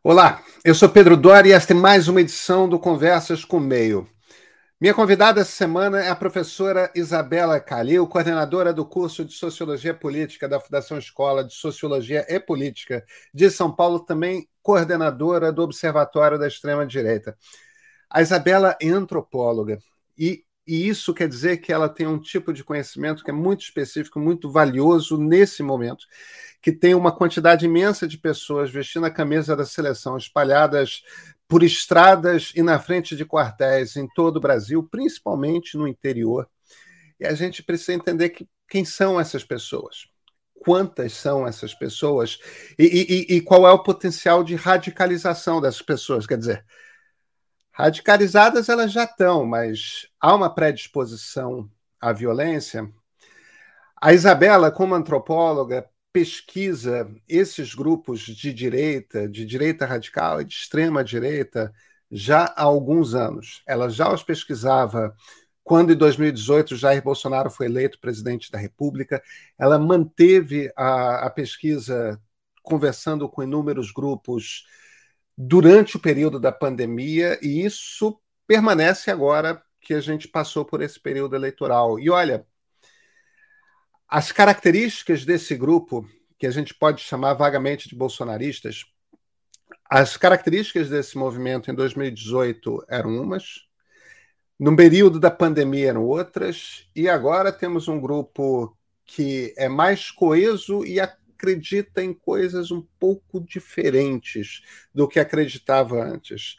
Olá, eu sou Pedro Dori e esta é mais uma edição do Conversas com Meio. Minha convidada essa semana é a professora Isabela Calil, coordenadora do curso de Sociologia Política da Fundação Escola de Sociologia e Política de São Paulo, também coordenadora do Observatório da Extrema Direita. A Isabela é antropóloga e e isso quer dizer que ela tem um tipo de conhecimento que é muito específico, muito valioso nesse momento, que tem uma quantidade imensa de pessoas vestindo a camisa da seleção, espalhadas por estradas e na frente de quartéis em todo o Brasil, principalmente no interior. E a gente precisa entender que, quem são essas pessoas quantas são essas pessoas e, e, e, qual é o potencial de radicalização dessas pessoas. Quer dizer, Radicalizadas elas já estão, mas há uma predisposição à violência. A Isabela, como antropóloga, pesquisa esses grupos de direita, de direita radical e de extrema direita já há alguns anos. Ela já os pesquisava quando, em 2018, Jair Bolsonaro foi eleito presidente da República. Ela manteve a, a pesquisa conversando com inúmeros grupos durante o período da pandemia, e isso permanece agora que a gente passou por esse período eleitoral. E olha, as características desse grupo, que a gente pode chamar vagamente de bolsonaristas, as características desse movimento em 2018 eram umas, no período da pandemia eram outras, e agora temos um grupo que é mais coeso e acredita em coisas um pouco diferentes do que acreditava antes.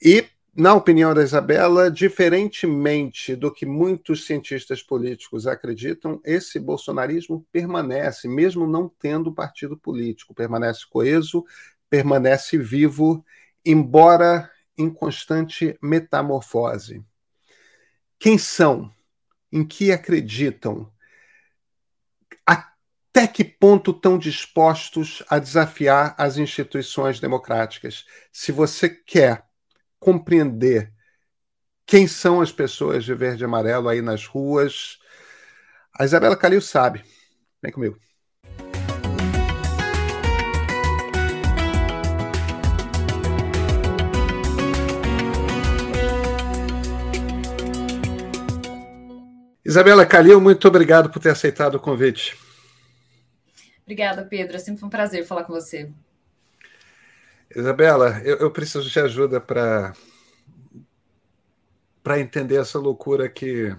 E, na opinião da Isabela, diferentemente do que muitos cientistas políticos acreditam, esse bolsonarismo permanece, mesmo não tendo partido político, permanece coeso, permanece vivo, embora em constante metamorfose. Quem são? Em que acreditam? Até que ponto estão dispostos a desafiar as instituições democráticas? Se você quer compreender quem são as pessoas de verde e amarelo aí nas ruas, a Isabela Calil sabe. Vem comigo. Isabela Calil, muito obrigado por ter aceitado o convite. Obrigada, Pedro. É sempre um prazer falar com você. Isabela, eu, eu preciso de ajuda para para entender essa loucura que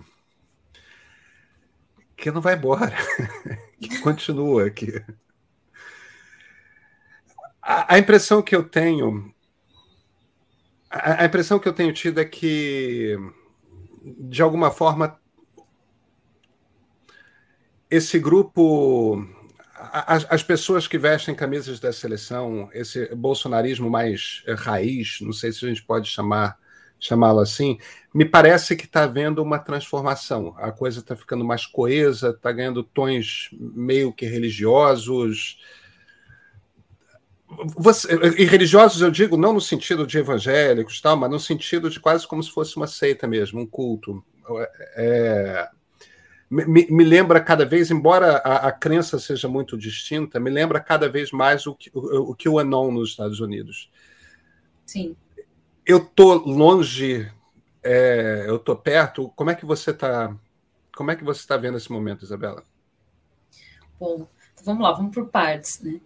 que não vai embora, que continua aqui. A, a, impressão que eu tenho, a, a impressão que eu tenho tido é que de alguma forma esse grupo as, as, pessoas que vestem camisas da seleção, esse bolsonarismo mais eh, raiz, não sei se a gente pode chamar chamá-lo assim, me parece que está havendo uma transformação. A coisa está ficando mais coesa, está ganhando tons meio que religiosos. Você, e religiosos eu digo não no sentido de evangélicos, tal, mas no sentido de quase como se fosse uma seita mesmo, um culto. É, me, me, lembra cada vez, embora a, a, crença seja muito distinta, me lembra cada vez mais o que o, o, que o Anon nos Estados Unidos. Sim. Eu tô longe, é, eu tô perto. Como é que você está? Como é que você está vendo esse momento, Isabela? Bom, então vamos lá, vamos por partes, né?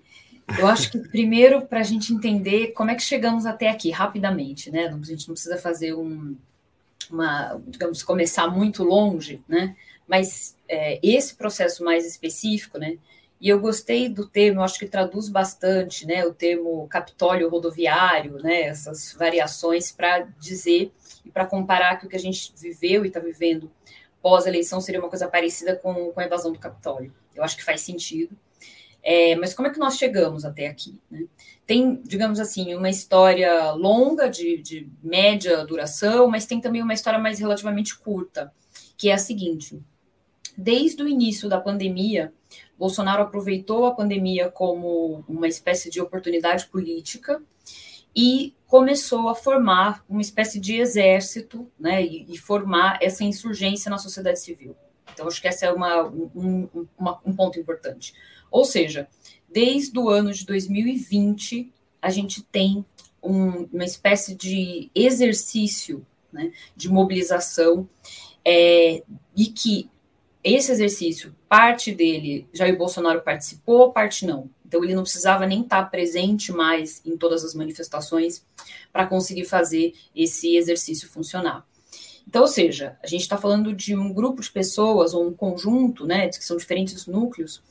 Eu acho que primeiro para a gente entender como é que chegamos até aqui rapidamente, né? A gente não precisa fazer um, uma, digamos, começar muito longe, né? Mas é, esse processo mais específico, né? E eu gostei do termo, acho que traduz bastante, né? O termo Capitólio rodoviário, né? Essas variações para dizer e para comparar que o que a gente viveu e está vivendo pós-eleição seria uma coisa parecida com, com a invasão do Capitólio. Eu acho que faz sentido. É, mas como é que nós chegamos até aqui? Né? Tem, digamos assim, uma história longa, de, de média duração, mas tem também uma história mais relativamente curta, que é a seguinte: desde o início da pandemia, Bolsonaro aproveitou a pandemia como uma espécie de oportunidade política e começou a formar uma espécie de exército, né, e, e formar essa insurgência na sociedade civil. Então, acho que esse é uma, um, uma, um ponto importante. Ou seja, desde o ano de 2020, a gente tem um, uma espécie de exercício né, de mobilização é, e que esse exercício, parte dele, Jair Bolsonaro participou, parte não. Então ele não precisava nem estar presente mais em todas as manifestações para conseguir fazer esse exercício funcionar. Então, ou seja, a gente está falando de um grupo de pessoas, ou um conjunto, né, que são diferentes núcleos,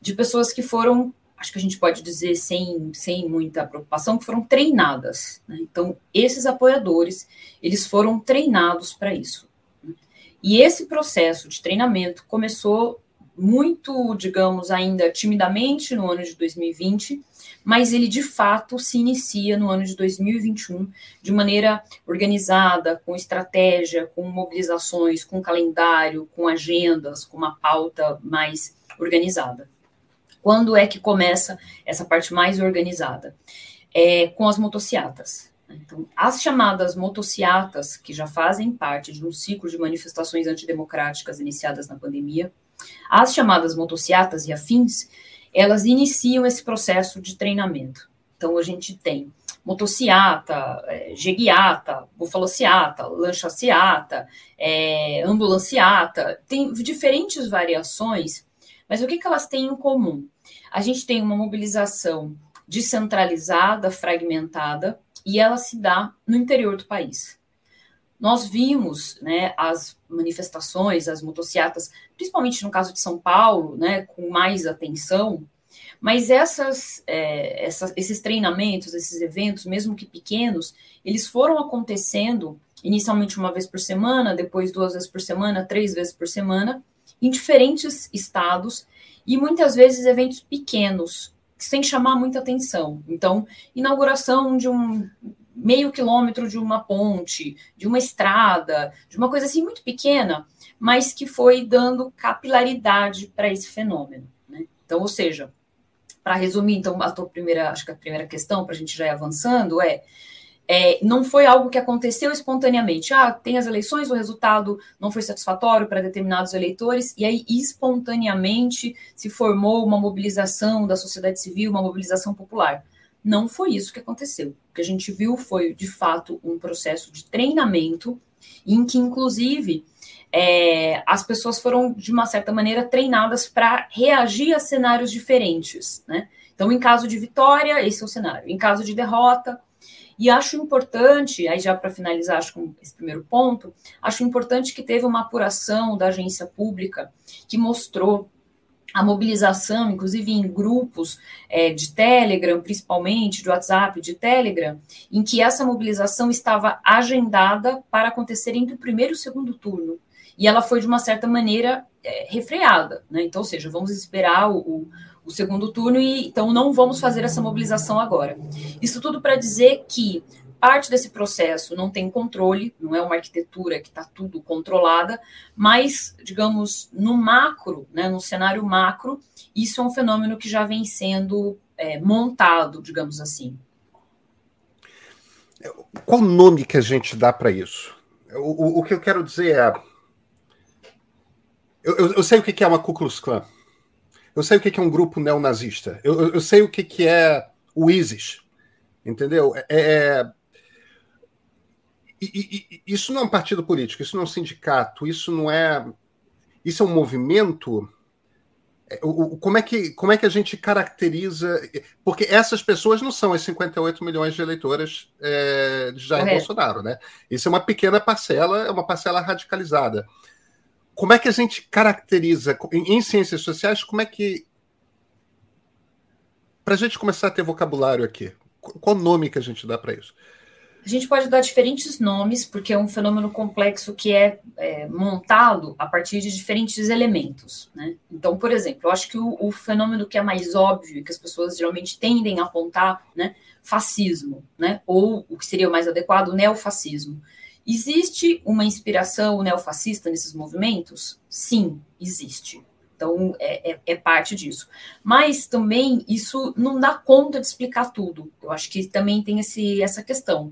de pessoas que foram, acho que a gente pode dizer sem, sem muita preocupação, que foram treinadas. Né? Então, esses apoiadores, eles foram treinados para isso. E esse processo de treinamento começou muito, digamos, ainda timidamente no ano de 2020, mas ele de fato se inicia no ano de 2021 de maneira organizada, com estratégia, com mobilizações, com calendário, com agendas, com uma pauta mais organizada. Quando é que começa essa parte mais organizada? É, com as motociatas. Então, as chamadas motociatas, que já fazem parte de um ciclo de manifestações antidemocráticas iniciadas na pandemia, as chamadas motociatas e afins, elas iniciam esse processo de treinamento. Então, a gente tem motociata, é, jeguiata, bufalociata, lanchaciata, é, ambulanciata, tem diferentes variações, mas o que, que elas têm em comum? A gente tem uma mobilização descentralizada, fragmentada, e ela se dá no interior do país. Nós vimos né, as manifestações, as motocicletas, principalmente no caso de São Paulo, né, com mais atenção, mas essas, é, essas, esses treinamentos, esses eventos, mesmo que pequenos, eles foram acontecendo inicialmente uma vez por semana, depois duas vezes por semana, três vezes por semana, em diferentes estados, e muitas vezes eventos pequenos, sem chamar muita atenção. Então, inauguração de um meio quilômetro de uma ponte, de uma estrada, de uma coisa assim muito pequena, mas que foi dando capilaridade para esse fenômeno. Né? Então, ou seja, para resumir, então, a tua primeira, acho que a primeira questão, para a gente já ir avançando, é é, não foi algo que aconteceu espontaneamente. Ah, tem as eleições, o resultado não foi satisfatório para determinados eleitores, e aí espontaneamente se formou uma mobilização da sociedade civil, uma mobilização popular. Não foi isso que aconteceu. O que a gente viu foi, de fato, um processo de treinamento, em que, inclusive, é, as pessoas foram, de uma certa maneira, treinadas para reagir a cenários diferentes. Né? Então, em caso de vitória, esse é o cenário. Em caso de derrota, e acho importante, aí já para finalizar, acho com esse primeiro ponto, acho importante que teve uma apuração da agência pública que mostrou a mobilização, inclusive em grupos é, de Telegram, principalmente de WhatsApp, de Telegram, em que essa mobilização estava agendada para acontecer entre o primeiro e o segundo turno. E ela foi, de uma certa maneira, é, refreada. Né? Então, ou seja, vamos esperar o, o segundo turno e então não vamos fazer essa mobilização agora. Isso tudo para dizer que parte desse processo não tem controle, não é uma arquitetura que está tudo controlada, mas, digamos, no macro, né, no cenário macro, isso é um fenômeno que já vem sendo é, montado, digamos assim. Qual nome que a gente dá para isso? O, o, o, que eu quero dizer é. Eu, eu, eu sei o que é uma Ku Klux Klan. Eu sei o que é um grupo neonazista. Eu, eu, sei o que é o ISIS. Entendeu? É, é... E, e, isso não é um partido político, isso não é um sindicato, isso não é. Isso é um movimento. É, como, é que, como é que a gente caracteriza. Porque essas pessoas não são as 58 milhões de eleitoras é, de Jair Bolsonaro, né? Isso é uma pequena parcela, é uma parcela radicalizada como é que a gente caracteriza em, ciências sociais? Como é que para a gente começar a ter vocabulário aqui, qual nome que a gente dá para isso? A gente pode dar diferentes nomes, porque é um fenômeno complexo que é, é montado a partir de diferentes elementos. Né? Então, por exemplo, eu acho que o, o, fenômeno que é mais óbvio, que as pessoas geralmente tendem a apontar, né, fascismo, né? ou o que seria mais adequado, neofascismo. Existe uma inspiração neofascista nesses movimentos? Sim, existe. Então, é, é, é, parte disso. Mas também isso não dá conta de explicar tudo. Eu acho que também tem esse, essa questão.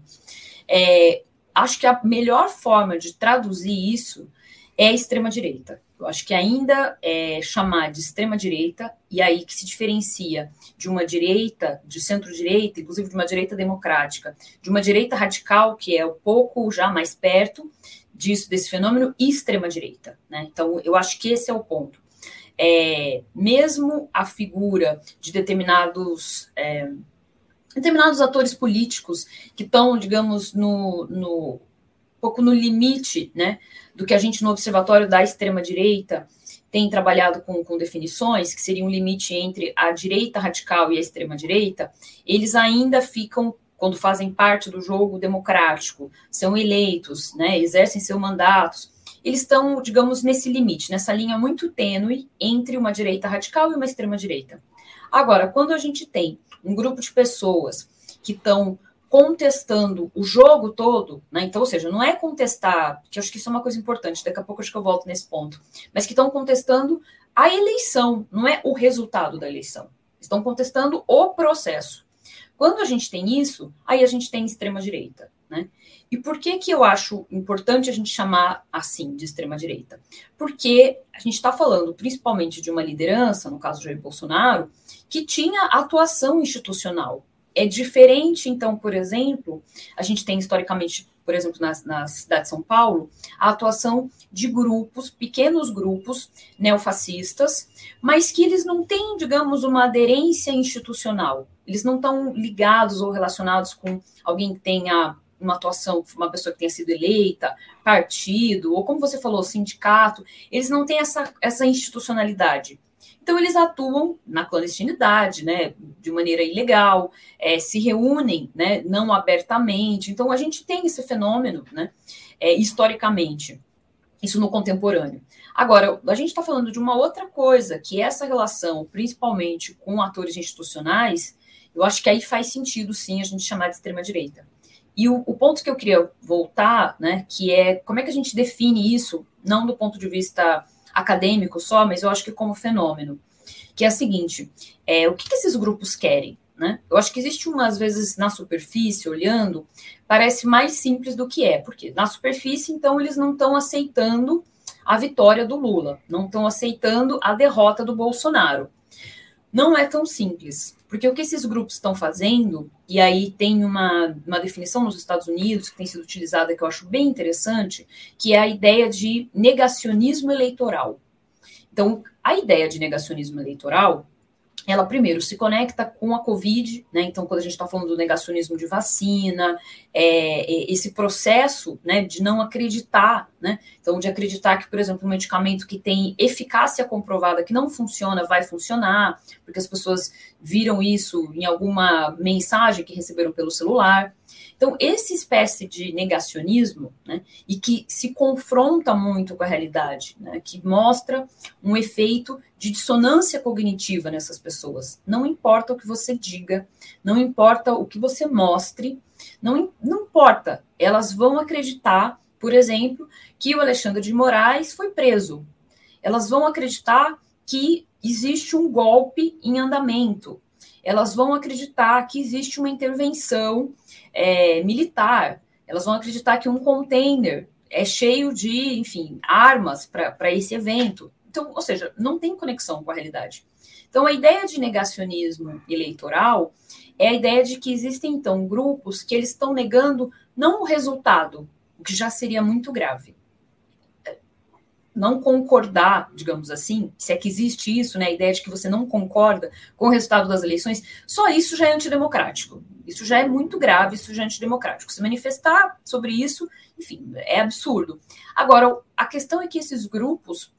É, acho que a melhor forma de traduzir isso é a extrema-direita. Eu acho que ainda é chamar de extrema-direita, e aí que se diferencia de uma direita, de centro-direita, inclusive de uma direita democrática, de uma direita radical, que é um pouco já mais perto disso, desse fenômeno, e extrema-direita. Né? Então, eu acho que esse é o ponto. É, mesmo a figura de determinados. É, determinados atores políticos que estão, digamos, no, no pouco no limite né, do que a gente no Observatório da Extrema-Direita tem trabalhado com, com, definições, que seria um limite entre a direita radical e a extrema-direita, eles ainda ficam, quando fazem parte do jogo democrático, são eleitos, né, exercem seus mandatos, eles estão, digamos, nesse limite, nessa linha muito tênue entre uma direita radical e uma extrema-direita. Agora, quando a gente tem um grupo de pessoas que estão contestando o jogo todo, né? Então, ou seja, não é contestar, que acho que isso é uma coisa importante, daqui a pouco acho que eu volto nesse ponto, mas que estão contestando a eleição, não é o resultado da eleição. Estão contestando o processo. Quando a gente tem isso, aí a gente tem extrema direita, né? E por que que eu acho importante a gente chamar assim de extrema direita? Porque a gente está falando principalmente de uma liderança, no caso de Jair Bolsonaro, que tinha atuação institucional, é diferente, então, por exemplo, a gente tem historicamente, por exemplo, na, na cidade de São Paulo, a atuação de grupos, pequenos grupos neofascistas, mas que eles não têm, digamos, uma aderência institucional. Eles não estão ligados ou relacionados com alguém que tenha uma atuação, uma pessoa que tenha sido eleita, partido, ou como você falou, sindicato, eles não têm essa, essa institucionalidade. Então, eles atuam na clandestinidade, né, de maneira ilegal, é, se reúnem, né, não abertamente. Então, a gente tem esse fenômeno, né, é, historicamente, isso no contemporâneo. Agora, a gente está falando de uma outra coisa, que essa relação, principalmente com atores institucionais, eu acho que aí faz sentido, sim, a gente chamar de extrema-direita. E o, o, ponto que eu queria voltar, né, que é como é que a gente define isso, não do ponto de vista acadêmico só, mas eu acho que como fenômeno, que é a seguinte: é, o que, que esses grupos querem? Né? Eu acho que existe umas vezes na superfície, olhando, parece mais simples do que é, porque na superfície, então, eles não estão aceitando a vitória do Lula, não estão aceitando a derrota do Bolsonaro. Não é tão simples, porque o que esses grupos estão fazendo, e aí tem uma, uma definição nos Estados Unidos que tem sido utilizada que eu acho bem interessante, que é a ideia de negacionismo eleitoral. Então, a ideia de negacionismo eleitoral ela primeiro se conecta com a Covid, né? Então, quando a gente está falando do negacionismo de vacina, é, é, esse processo né, de não acreditar, né? Então, de acreditar que, por exemplo, um medicamento que tem eficácia comprovada que não funciona vai funcionar, porque as pessoas viram isso em alguma mensagem que receberam pelo celular. Então, essa espécie de negacionismo, né, e que se confronta muito com a realidade, né, que mostra um efeito de dissonância cognitiva nessas pessoas. Não importa o que você diga, não importa o que você mostre, não, não importa, elas vão acreditar, por exemplo, que o Alexandre de Moraes foi preso. Elas vão acreditar que existe um golpe em andamento. Elas vão acreditar que existe uma intervenção é, militar. Elas vão acreditar que um container é cheio de, enfim, armas para esse evento. Então, ou seja, não tem conexão com a realidade. Então, a ideia de negacionismo eleitoral é a ideia de que existem, então, grupos que eles estão negando não o resultado, o que já seria muito grave, não concordar, digamos assim, se é que existe isso, né, a ideia de que você não concorda com o resultado das eleições, só isso já é antidemocrático. Isso já é muito grave, isso já é antidemocrático. Se manifestar sobre isso, enfim, é absurdo. Agora, a questão é que esses grupos,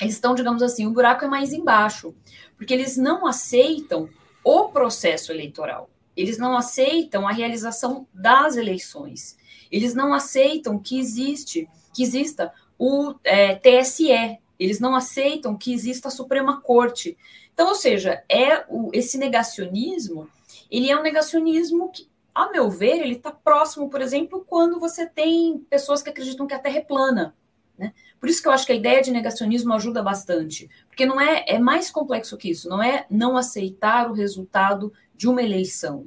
eles estão, digamos assim, o buraco é mais embaixo, porque eles não aceitam o processo eleitoral. Eles não aceitam a realização das eleições. Eles não aceitam que existe, que exista o é, TSE. Eles não aceitam que exista a Suprema Corte. Então, ou seja, é o, esse negacionismo, ele é um negacionismo que, a meu ver, ele está próximo, por exemplo, quando você tem pessoas que acreditam que a Terra é plana. Né? Por isso que eu acho que a ideia de negacionismo ajuda bastante, porque não é, é mais complexo que isso, não é não aceitar o resultado de uma eleição,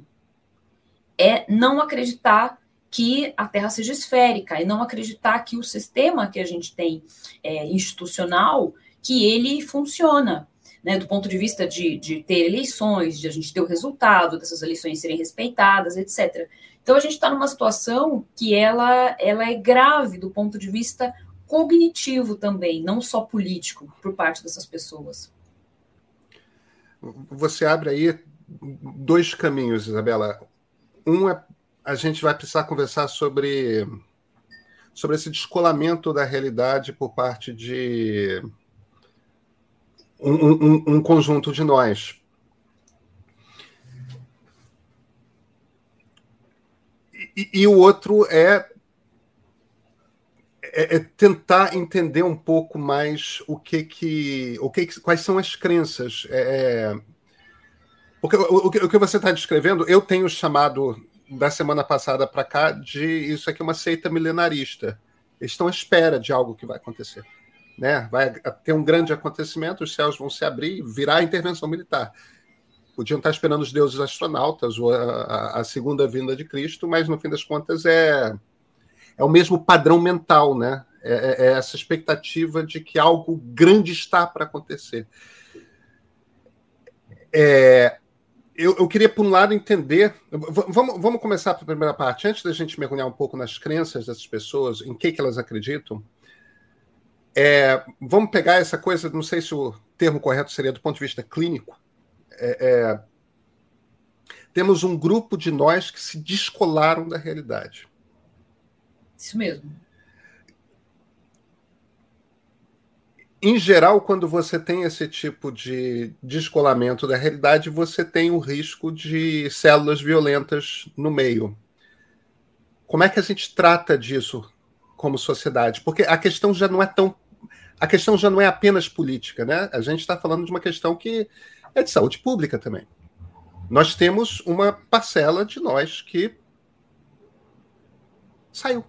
é não acreditar que a Terra seja esférica e não acreditar que o sistema que a gente tem é, institucional que ele funciona, né, do ponto de vista de, de ter eleições, de a gente ter o resultado dessas eleições serem respeitadas, etc. Então a gente está numa situação que ela, ela é grave do ponto de vista cognitivo também, não só político, por parte dessas pessoas. Você abre aí dois caminhos, Isabela. Um é a gente vai precisar conversar sobre sobre esse descolamento da realidade por parte de um, um, um conjunto de nós. E, e, o outro é, é, é, tentar entender um pouco mais o que que, o que, quais são as crenças. É, é o, o, o que você está descrevendo, eu tenho chamado da semana passada para cá de isso aqui é uma seita milenarista. Eles estão à espera de algo que vai acontecer né? Vai ter um grande acontecimento, os céus vão se abrir, virá a intervenção militar. Podiam estar esperando os deuses astronautas ou a, a, segunda vinda de Cristo, mas no fim das contas é, é o mesmo padrão mental, né? É, é, é essa expectativa de que algo grande está para acontecer. É, eu, eu, queria, por um lado, entender. Vamos, vamos começar pela primeira parte. Antes da gente mergulhar um pouco nas crenças dessas pessoas, em que, que elas acreditam, é, vamos pegar essa coisa, não sei se o termo correto seria do ponto de vista clínico. É, é, temos um grupo de nós que se descolaram da realidade. Isso mesmo. Em geral, quando você tem esse tipo de descolamento da realidade, você tem o risco de células violentas no meio. Como é que a gente trata disso como sociedade? Porque a questão já não é tão a questão já não é apenas política, né? A gente está falando de uma questão que é de saúde pública também. Nós temos uma parcela de nós que saiu.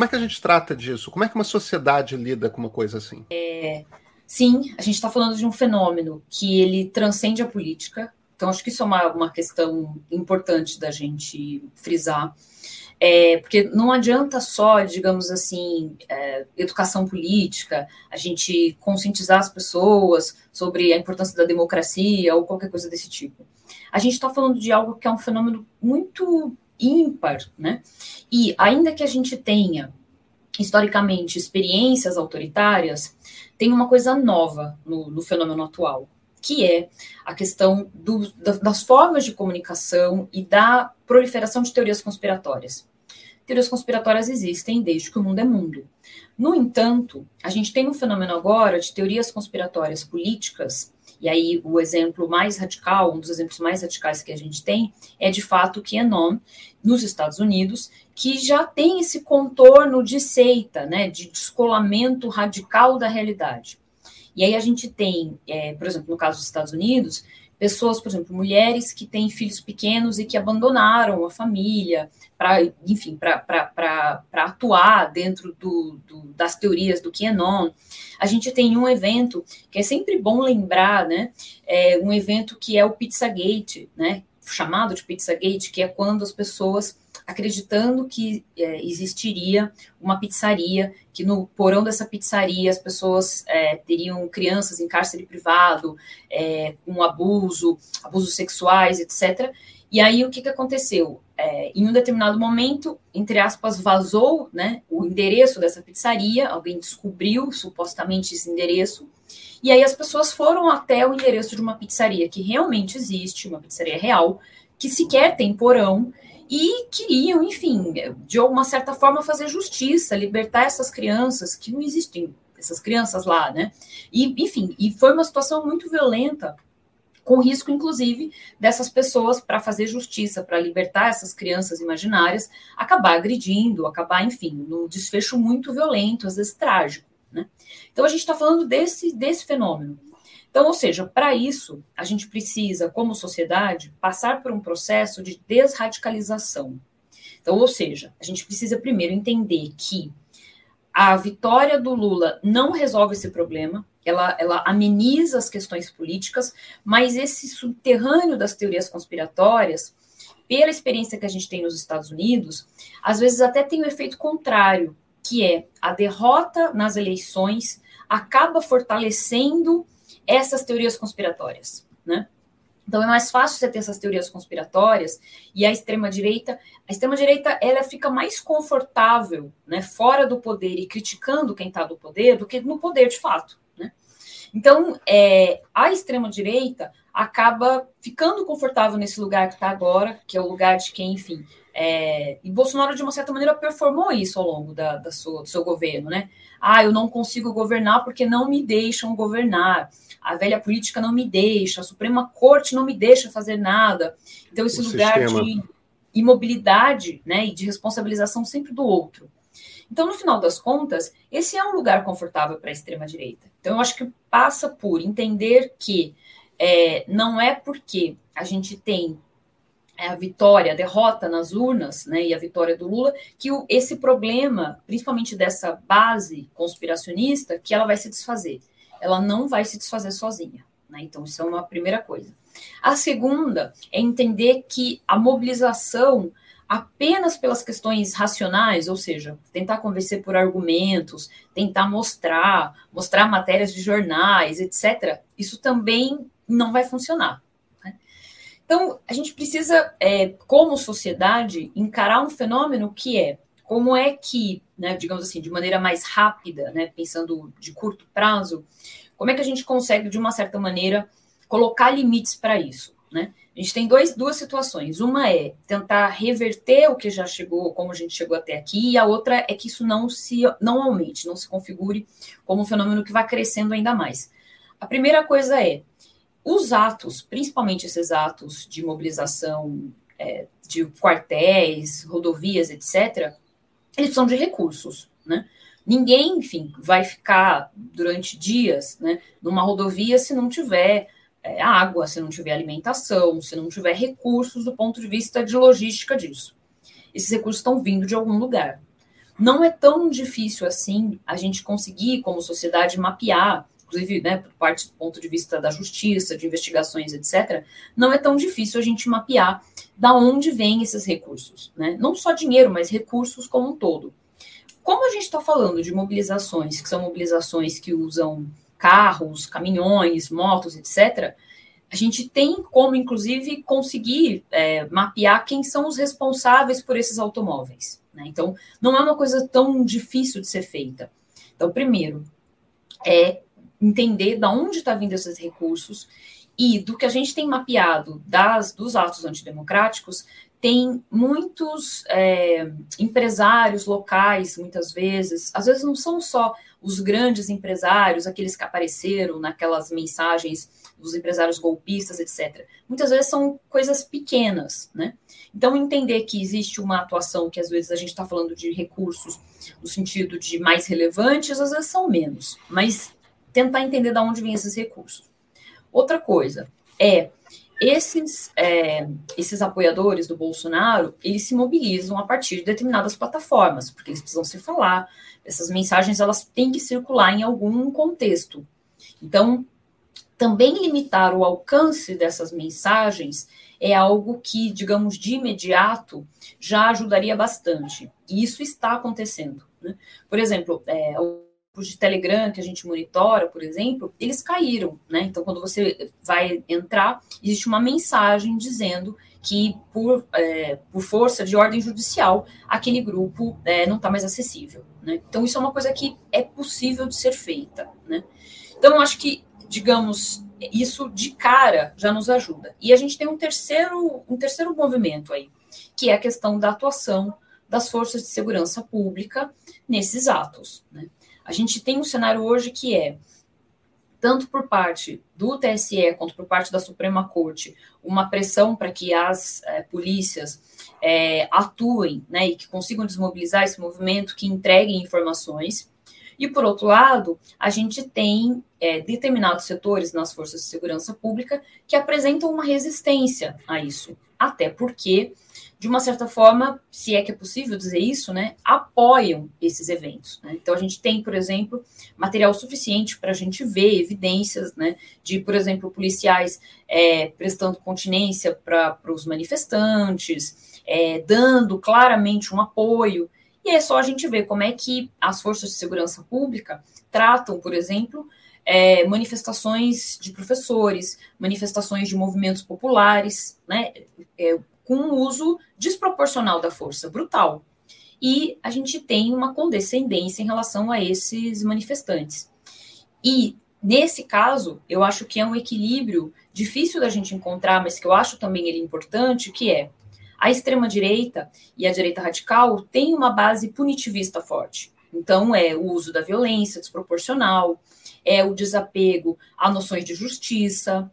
Como é que a gente trata disso? Como é que uma sociedade lida com uma coisa assim? É, sim, a gente está falando de um fenômeno que ele transcende a política. Então, acho que isso é uma, uma questão importante da gente frisar. É, porque não adianta só, digamos assim, é, educação política, a gente conscientizar as pessoas sobre a importância da democracia ou qualquer coisa desse tipo. A gente está falando de algo que é um fenômeno muito ímpar, né? E ainda que a gente tenha historicamente experiências autoritárias, tem uma coisa nova no, no fenômeno atual, que é a questão do, das formas de comunicação e da proliferação de teorias conspiratórias teorias conspiratórias existem desde que o mundo é mundo. No entanto, a gente tem um fenômeno agora de teorias conspiratórias políticas, e aí o exemplo mais radical, um dos exemplos mais radicais que a gente tem, é de fato o QAnon, nos Estados Unidos, que já tem esse contorno de seita, né, de descolamento radical da realidade. E aí a gente tem, é, por exemplo, no caso dos Estados Unidos, pessoas, por exemplo, mulheres que têm filhos pequenos e que abandonaram a família para, enfim, para atuar dentro do, do, das teorias do QAnon. A gente tem um evento que é sempre bom lembrar, né? É um evento que é o Pizzagate, né? Chamado de Pizzagate, que é quando as pessoas acreditando que é, existiria uma pizzaria, que no porão dessa pizzaria as pessoas é, teriam crianças em cárcere privado, é, com abuso, abusos sexuais, etc. E aí o que, que aconteceu? É, em um determinado momento, entre aspas, vazou né, o endereço dessa pizzaria, alguém descobriu supostamente esse endereço, e aí as pessoas foram até o endereço de uma pizzaria que realmente existe, uma pizzaria real, que sequer tem porão, e queriam, enfim, de alguma certa forma fazer justiça, libertar essas crianças que não existem, essas crianças lá, né? E, enfim, e foi uma situação muito violenta, com risco, inclusive, dessas pessoas para fazer justiça, para libertar essas crianças imaginárias, acabar agredindo, acabar, enfim, num desfecho muito violento, às vezes trágico, né? Então a gente está falando desse, desse fenômeno. Então, ou seja, para isso, a gente precisa, como sociedade, passar por um processo de desradicalização. Então, ou seja, a gente precisa primeiro entender que a vitória do Lula não resolve esse problema, ela, ela ameniza as questões políticas, mas esse subterrâneo das teorias conspiratórias, pela experiência que a gente tem nos Estados Unidos, às vezes até tem o um efeito contrário, que é a derrota nas eleições acaba fortalecendo essas teorias conspiratórias, né? Então é mais fácil você ter essas teorias conspiratórias e a extrema direita, a extrema direita ela fica mais confortável, né, fora do poder e criticando quem está do poder do que no poder de fato, né? Então é, a extrema direita acaba ficando confortável nesse lugar que está agora, que é o lugar de quem, enfim, é, e Bolsonaro, de uma certa maneira, performou isso ao longo da, da sua, do seu governo, né? Ah, eu não consigo governar porque não me deixam governar. A velha política não me deixa, a Suprema Corte não me deixa fazer nada. Então, esse o lugar sistema. de imobilidade né, e de responsabilização sempre do outro. Então, no final das contas, esse é um lugar confortável para a extrema-direita. Então, eu acho que passa por entender que é, não é porque a gente tem a vitória, a derrota nas urnas, né, e a vitória do Lula, que o, esse problema, principalmente dessa base conspiracionista, que ela vai se desfazer. Ela não vai se desfazer sozinha. Né? Então, isso é uma primeira coisa. A segunda é entender que a mobilização apenas pelas questões racionais, ou seja, tentar convencer por argumentos, tentar mostrar, mostrar matérias de jornais, etc., isso também não vai funcionar. Então, a gente precisa, é, como sociedade, encarar um fenômeno que é como é que, né, digamos assim, de maneira mais rápida, né, pensando de curto prazo, como é que a gente consegue, de uma certa maneira, colocar limites para isso, né? A gente tem dois, duas situações. Uma é tentar reverter o que já chegou, como a gente chegou até aqui, e a outra é que isso não se não aumente, não se configure como um fenômeno que vai crescendo ainda mais. A primeira coisa é os atos, principalmente esses atos de mobilização é, de quartéis, rodovias, etc., eles precisam de recursos, né? Ninguém, enfim, vai ficar durante dias né, numa rodovia se não tiver é, água, se não tiver alimentação, se não tiver recursos do ponto de vista de logística disso. Esses recursos estão vindo de algum lugar. Não é tão difícil assim a gente conseguir, como sociedade, mapear inclusive, né, por parte do ponto de vista da justiça, de investigações, etc., não é tão difícil a gente mapear da onde vêm esses recursos, né? Não só dinheiro, mas recursos como um todo. Como a gente está falando de mobilizações, que são mobilizações que usam carros, caminhões, motos, etc., a gente tem como, inclusive, conseguir é, mapear quem são os responsáveis por esses automóveis. Né? Então, não é uma coisa tão difícil de ser feita. Então, primeiro, é entender de onde está vindo esses recursos e do que a gente tem mapeado das, dos atos antidemocráticos, tem muitos é, empresários locais, muitas vezes, às vezes não são só os grandes empresários, aqueles que apareceram naquelas mensagens dos empresários golpistas, etc. Muitas vezes são coisas pequenas, né? Então, entender que existe uma atuação que às vezes a gente está falando de recursos no sentido de mais relevantes, às vezes são menos, mas tentar entender de onde vêm esses recursos. Outra coisa é esses, é, esses apoiadores do Bolsonaro, eles se mobilizam a partir de determinadas plataformas, porque eles precisam se falar, essas mensagens elas têm que circular em algum contexto. Então, também limitar o alcance dessas mensagens é algo que, digamos, de imediato já ajudaria bastante. E isso está acontecendo. Né? Por exemplo, é, grupos de Telegram que a gente monitora, por exemplo, eles caíram, né? Então, quando você vai entrar, existe uma mensagem dizendo que, por, é, por força de ordem judicial, aquele grupo é, não está mais acessível, né? Então, isso é uma coisa que é possível de ser feita, né? Então, acho que, digamos, isso de cara já nos ajuda. E a gente tem um terceiro, um terceiro movimento aí, que é a questão da atuação das forças de segurança pública nesses atos, né? A gente tem um cenário hoje que é, tanto por parte do TSE quanto por parte da Suprema Corte, uma pressão para que as é, polícias é, atuem né, e que consigam desmobilizar esse movimento, que entreguem informações. E, por outro lado, a gente tem é, determinados setores nas forças de segurança pública que apresentam uma resistência a isso. até porque de uma certa forma, se é que é possível dizer isso, né, apoiam esses eventos. Né? Então, a gente tem, por exemplo, material suficiente para a gente ver evidências né, de, por exemplo, policiais é, prestando continência para os manifestantes, é, dando claramente um apoio. E é só a gente ver como é que as forças de segurança pública tratam, por exemplo, é, manifestações de professores, manifestações de movimentos populares, né? É, com um uso desproporcional da força, brutal. E a gente tem uma condescendência em relação a esses manifestantes. E, nesse caso, eu acho que é um equilíbrio difícil da gente encontrar, mas que eu acho também ele importante, que é a extrema-direita e a direita radical têm uma base punitivista forte. Então, é o uso da violência desproporcional, é o desapego a noções de justiça,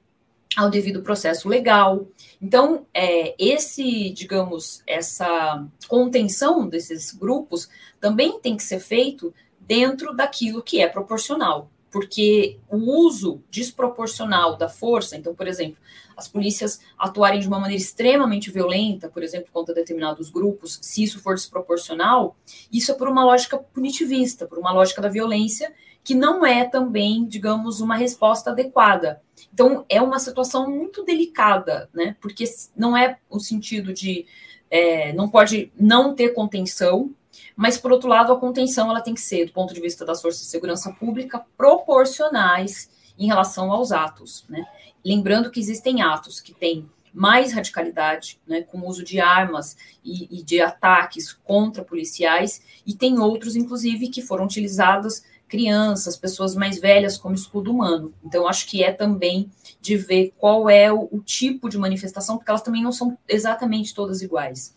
ao devido processo legal. Então, é, esse, digamos, essa contenção desses grupos também tem que ser feito dentro daquilo que é proporcional, porque o uso desproporcional da força, então, por exemplo, as polícias atuarem de uma maneira extremamente violenta, por exemplo, contra determinados grupos, se isso for desproporcional, isso é por uma lógica punitivista, por uma lógica da violência que não é também, digamos, uma resposta adequada. Então, é uma situação muito delicada, né? Porque não é o sentido de é, não pode não ter contenção, mas, por outro lado, a contenção ela tem que ser, do ponto de vista das forças de segurança pública, proporcionais em relação aos atos, né? Lembrando que existem atos que têm mais radicalidade, né, com o uso de armas e, e de ataques contra policiais, e tem outros, inclusive, que foram utilizados crianças, pessoas mais velhas como escudo humano. Então, acho que é também de ver qual é o, o tipo de manifestação, porque elas também não são exatamente todas iguais.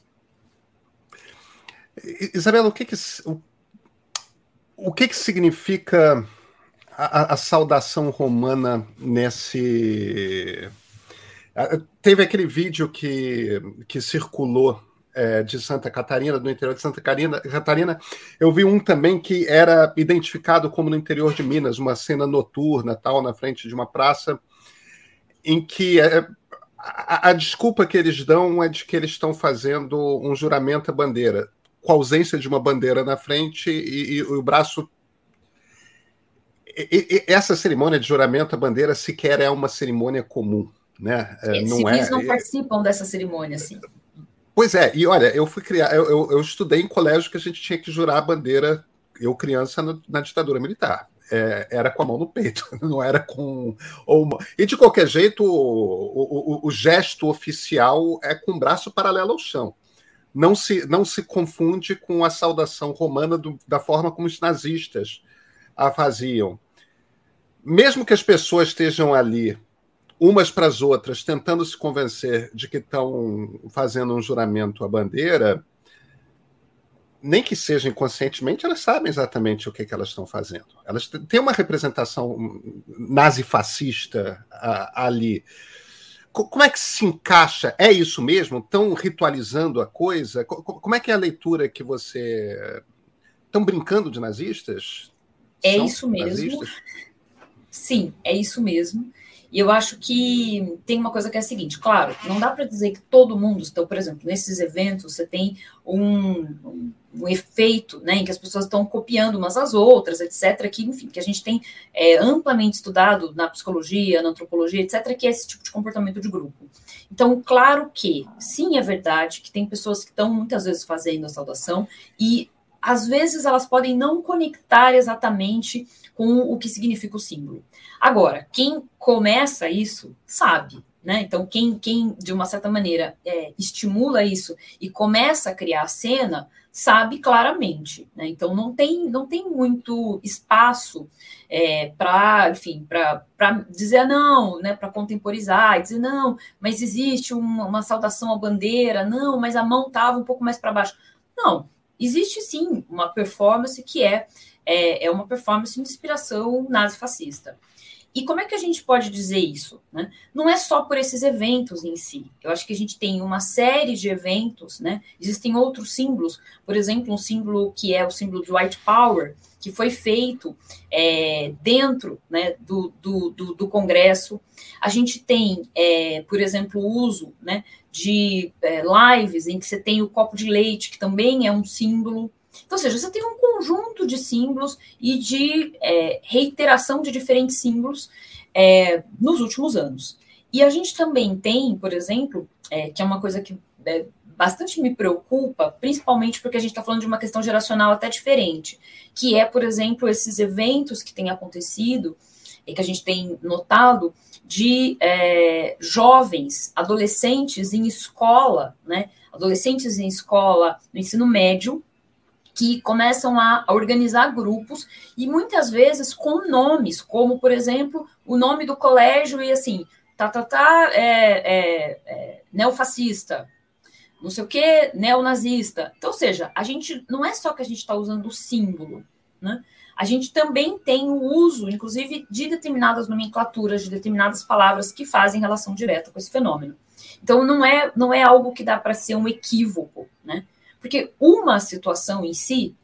Isabela, o que que, o, o que, que significa a, a saudação romana nesse. Teve aquele vídeo que, que circulou é, de Santa Catarina, do interior de Santa Catarina, Catarina, eu vi um também que era identificado como no interior de Minas, uma cena noturna, tal, na frente de uma praça, em que é, a, a, desculpa que eles dão é de que eles estão fazendo um juramento à bandeira, com a ausência de uma bandeira na frente e, e o braço. E, e, essa cerimônia de juramento à bandeira sequer é uma cerimônia comum. Né? É, não Civis é, não participam dessa cerimônia, assim. Pois é, e olha, eu fui criar, eu, eu, eu, estudei em colégio que a gente tinha que jurar a bandeira, eu criança, no, na ditadura militar. É, era com a mão no peito, não era com. Ou, e de qualquer jeito, o, o, o, gesto oficial é com o braço paralelo ao chão. Não se, não se confunde com a saudação romana do, da forma como os nazistas a faziam. Mesmo que as pessoas estejam ali umas para as outras, tentando se convencer de que estão fazendo um juramento à bandeira, nem que seja inconscientemente, elas sabem exatamente o que, que elas estão fazendo. Elas têm uma representação nazifascista ali. Como é que se encaixa? É isso mesmo? Estão ritualizando a coisa? Como é que é a leitura que você. Estão brincando de nazistas? É São isso mesmo. Nazistas? Sim, é isso mesmo. E eu acho que tem uma coisa que é a seguinte, claro, não dá para dizer que todo mundo, então, por exemplo, nesses eventos você tem um, um, efeito, né, em que as pessoas estão copiando umas às outras, etc., que, enfim, que a gente tem é, amplamente estudado na psicologia, na antropologia, etc., que é esse tipo de comportamento de grupo. Então, claro que, sim, é verdade que tem pessoas que estão muitas vezes fazendo a saudação e às vezes elas podem não conectar exatamente com o que significa o símbolo. Agora, quem começa isso sabe, né? Então, quem, quem de uma certa maneira é, estimula isso e começa a criar a cena sabe claramente, né? Então não tem não tem muito espaço é, para, enfim, para dizer não, né? Para contemporizar, dizer não, mas existe uma, uma saudação à bandeira, não, mas a mão estava um pouco mais para baixo. Não, existe sim uma performance que é, é, é uma performance de inspiração nazifascista. E como é que a gente pode dizer isso? Né? Não é só por esses eventos em si. Eu acho que a gente tem uma série de eventos, né? Existem outros símbolos, por exemplo, um símbolo que é o símbolo de White Power, que foi feito é, dentro né, do, do, do, do, Congresso. A gente tem, é, por exemplo, o uso né, de é, lives em que você tem o copo de leite, que também é um símbolo. Então, ou seja, você tem um conjunto de símbolos e de é, reiteração de diferentes símbolos é, nos últimos anos. E a gente também tem, por exemplo, é, que é uma coisa que é, bastante me preocupa, principalmente porque a gente está falando de uma questão geracional até diferente, que é, por exemplo, esses eventos que têm acontecido e que a gente tem notado de é, jovens, adolescentes em escola, né? Adolescentes em escola, no ensino médio, que começam a, organizar grupos e muitas vezes com nomes, como, por exemplo, o nome do colégio e assim, tá, tá, tá, é, é, é neofascista, não sei o que, neonazista. Então, ou seja, a gente não é só que a gente está usando o símbolo, né? A gente também tem o uso, inclusive, de determinadas nomenclaturas, de determinadas palavras que fazem relação direta com esse fenômeno. Então, não é, não é algo que dá para ser um equívoco, né? Porque uma situação em si,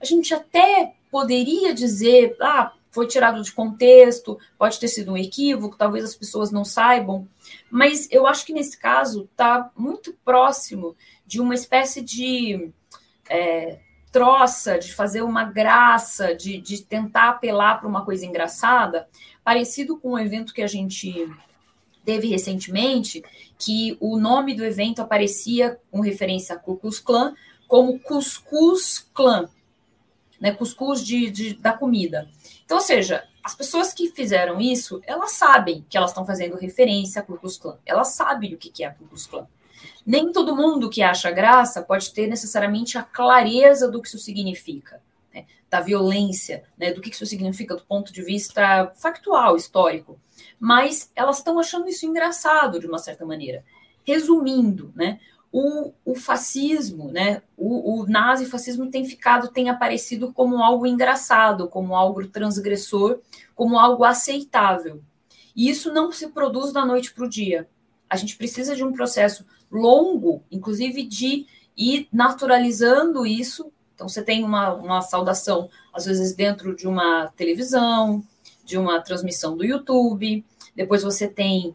a gente até poderia dizer, ah, foi tirado de contexto, pode ter sido um equívoco, talvez as pessoas não saibam, mas eu acho que nesse caso está muito próximo de uma espécie de é, troça, de fazer uma graça, de, de tentar apelar para uma coisa engraçada, parecido com um evento que a gente teve recentemente, que o nome do evento aparecia com referência a Ku Klux Klan como Cuscuz Clan, né? Cuscuz de, de, da comida. Então, ou seja, as pessoas que fizeram isso, elas sabem que elas estão fazendo referência a Ku Klux Klan. Elas sabem o que é a Ku Klux Klan. Nem todo mundo que acha graça pode ter necessariamente a clareza do que isso significa, né? da violência, né? do que isso significa do ponto de vista factual, histórico mas elas estão achando isso engraçado de uma certa maneira. Resumindo, né? O, o fascismo, né? O, o nazifascismo tem ficado, tem aparecido como algo engraçado, como algo transgressor, como algo aceitável. E isso não se produz da noite para o dia. A gente precisa de um processo longo, inclusive de ir naturalizando isso. Então, você tem uma, uma saudação, às vezes, dentro de uma televisão, de uma transmissão do YouTube, depois você tem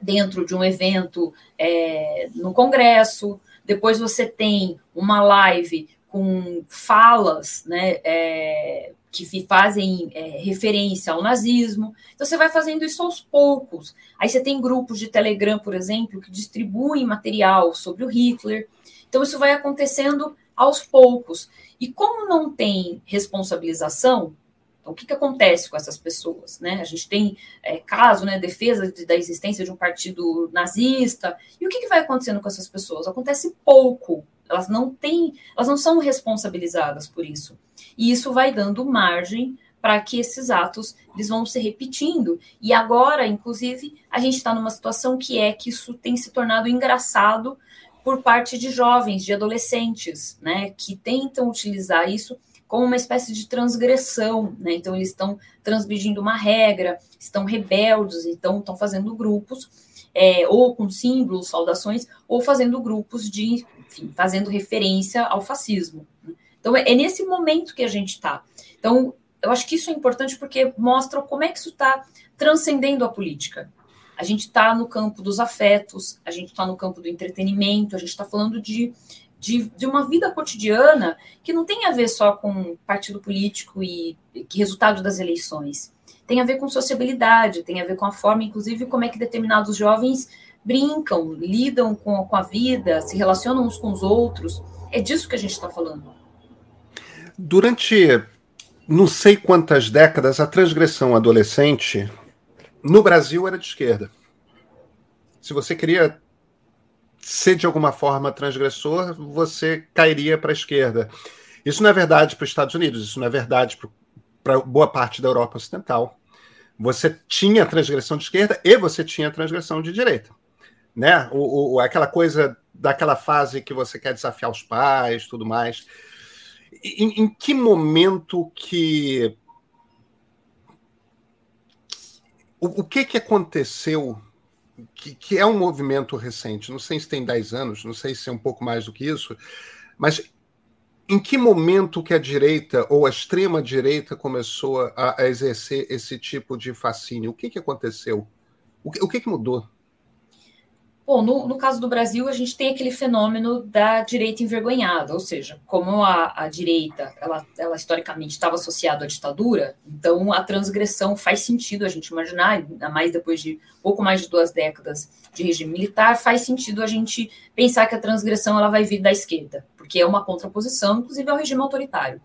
dentro de um evento é, no Congresso, depois você tem uma live com falas né, é, que fazem é, referência ao nazismo. Então você vai fazendo isso aos poucos. Aí você tem grupos de Telegram, por exemplo, que distribuem material sobre o Hitler. Então isso vai acontecendo aos poucos. E como não tem responsabilização, então, o que, que acontece com essas pessoas? Né? A gente tem é, caso, né, defesa de, da existência de um partido nazista. E o que, que vai acontecendo com essas pessoas? Acontece pouco. Elas não têm, elas não são responsabilizadas por isso. E isso vai dando margem para que esses atos eles vão se repetindo. E agora, inclusive, a gente está numa situação que é que isso tem se tornado engraçado por parte de jovens, de adolescentes, né, que tentam utilizar isso como uma espécie de transgressão, né? Então eles estão transgredindo uma regra, estão rebeldes, então estão fazendo grupos, é, ou com símbolos, saudações, ou fazendo grupos de, enfim, fazendo referência ao fascismo. Né? Então é, é nesse momento que a gente está. Então eu acho que isso é importante porque mostra como é que isso está transcendendo a política. A gente está no campo dos afetos, a gente está no campo do entretenimento, a gente está falando de de, de uma vida cotidiana que não tem a ver só com partido político e resultado das eleições. Tem a ver com sociabilidade, tem a ver com a forma, inclusive, como é que determinados jovens brincam, lidam com, com a vida, se relacionam uns com os outros. É disso que a gente está falando. Durante não sei quantas décadas, a transgressão adolescente no Brasil era de esquerda. Se você queria ser de alguma forma transgressor, você cairia para a esquerda. Isso não é verdade para os Estados Unidos, isso não é verdade para boa parte da Europa Ocidental. Você tinha transgressão de esquerda e você tinha transgressão de direita. Né? O, o, aquela coisa daquela fase que você quer desafiar os pais, tudo mais. Em, em que momento que. O, o que, que aconteceu que, que, é um movimento recente, não sei se tem 10 anos, não sei se é um pouco mais do que isso, mas em que momento que a direita ou a extrema direita começou a, a exercer esse tipo de fascínio? O que, que aconteceu? O que, o que, que mudou? Bom, no, no, caso do Brasil, a gente tem aquele fenômeno da direita envergonhada, ou seja, como a, a direita, ela, ela historicamente estava associada à ditadura, então a transgressão faz sentido a gente imaginar, ainda mais depois de pouco mais de duas décadas de regime militar, faz sentido a gente pensar que a transgressão ela vai vir da esquerda, porque é uma contraposição, inclusive, ao regime autoritário.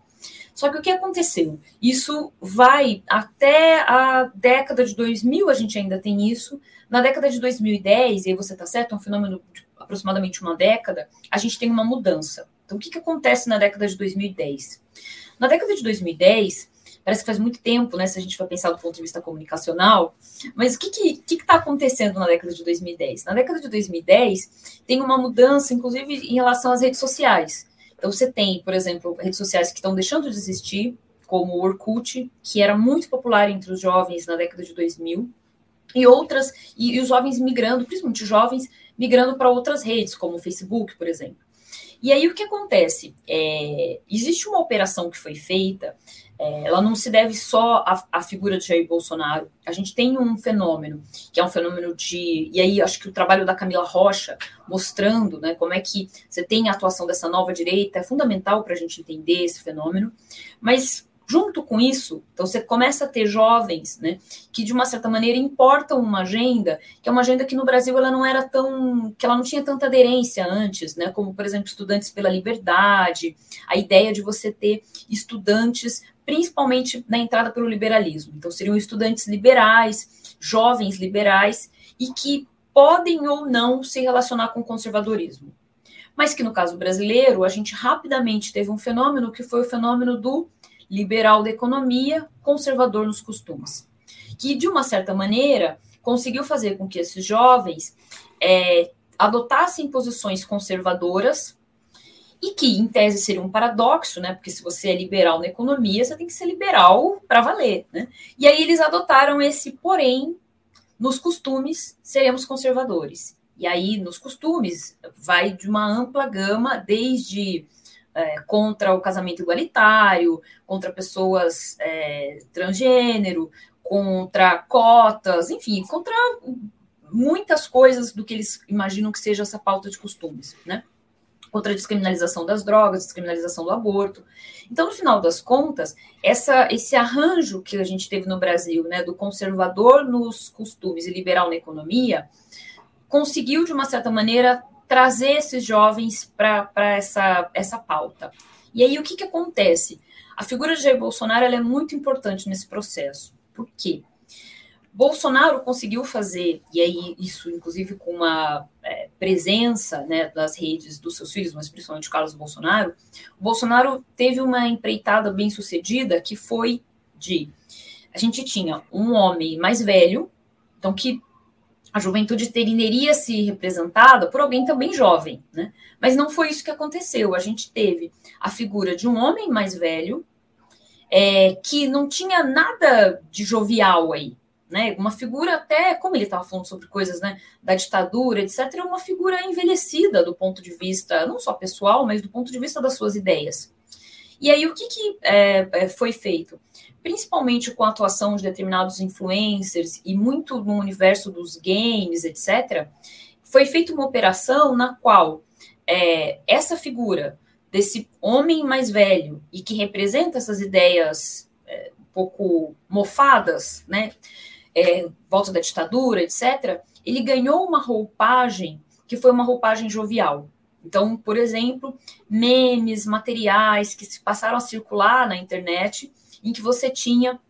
Só que o que aconteceu? Isso vai até a década de 2000, a gente ainda tem isso, na década de 2010, e aí você está certo, é um fenômeno de aproximadamente uma década, a gente tem uma mudança. Então, o que, que acontece na década de 2010? Na década de 2010, parece que faz muito tempo, né, se a gente for pensar do ponto de vista comunicacional, mas o que está que, que que tá acontecendo na década de 2010? Na década de 2010, tem uma mudança, inclusive, em relação às redes sociais. Então, você tem, por exemplo, redes sociais que estão deixando de existir, como o Orkut, que era muito popular entre os jovens na década de 2000, e outras, e, e os jovens migrando, principalmente jovens, migrando para outras redes, como o Facebook, por exemplo. E aí o que acontece? É, existe uma operação que foi feita, ela não se deve só à, à, figura de Jair Bolsonaro. A gente tem um fenômeno, que é um fenômeno de. E aí acho que o trabalho da Camila Rocha, mostrando né, como é que você tem a atuação dessa nova direita, é fundamental para a gente entender esse fenômeno. Mas Junto com isso, então você começa a ter jovens, né, que de uma certa maneira importam uma agenda, que é uma agenda que no Brasil ela não era tão, que ela não tinha tanta aderência antes, né, como por exemplo estudantes pela liberdade, a ideia de você ter estudantes, principalmente na entrada pelo liberalismo. Então seriam estudantes liberais, jovens liberais e que podem ou não se relacionar com o conservadorismo. Mas que no caso brasileiro, a gente rapidamente teve um fenômeno que foi o fenômeno do liberal da economia, conservador nos costumes, que de uma certa maneira conseguiu fazer com que esses jovens é, adotassem posições conservadoras e que, em tese, seria um paradoxo, né? Porque se você é liberal na economia, você tem que ser liberal para valer, né? E aí eles adotaram esse porém nos costumes seremos conservadores. E aí, nos costumes, vai de uma ampla gama, desde é, contra o casamento igualitário, contra pessoas é, transgênero, contra cotas, enfim, contra muitas coisas do que eles imaginam que seja essa pauta de costumes, né? Contra a descriminalização das drogas, descriminalização do aborto. Então, no final das contas, essa, esse arranjo que a gente teve no Brasil, né, do conservador nos costumes e liberal na economia, conseguiu, de uma certa maneira, trazer esses jovens para essa, essa pauta. E aí, o que, que acontece? A figura de Jair Bolsonaro é muito importante nesse processo. Por quê? Bolsonaro conseguiu fazer, e aí isso inclusive com uma é, presença né, das redes dos seus filhos, mas principalmente Carlos Bolsonaro, o Bolsonaro teve uma empreitada bem sucedida que foi de a gente tinha um homem mais velho, então que a juventude teria se representada por alguém também jovem, né? Mas não foi isso que aconteceu. A gente teve a figura de um homem mais velho, é, que não tinha nada de jovial aí, né? Uma figura até, como ele estava falando sobre coisas, né, da ditadura, etc., é uma figura envelhecida do ponto de vista não só pessoal, mas do ponto de vista das suas ideias. E aí o que, que é, é foi feito? principalmente com a atuação de determinados influencers e muito no universo dos games, etc., foi feita uma operação na qual é, essa figura desse homem mais velho e que representa essas ideias é, um pouco mofadas, né, é, volta da ditadura, etc., ele ganhou uma roupagem que foi uma roupagem jovial. Então, por exemplo, memes, materiais que se passaram a circular na internet em que você tinha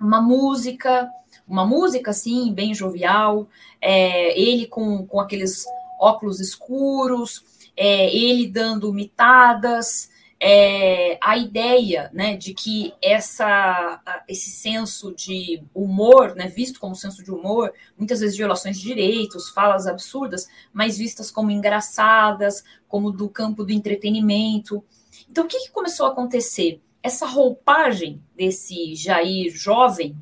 uma música, uma música assim, bem jovial, é, ele com, com aqueles óculos escuros, é, ele dando mitadas, é, a ideia né, de que essa, esse senso de humor, né, visto como senso de humor, muitas vezes violações de direitos, falas absurdas, mas vistas como engraçadas, como do campo do entretenimento. Então, o que, que começou a acontecer? essa roupagem desse Jair jovem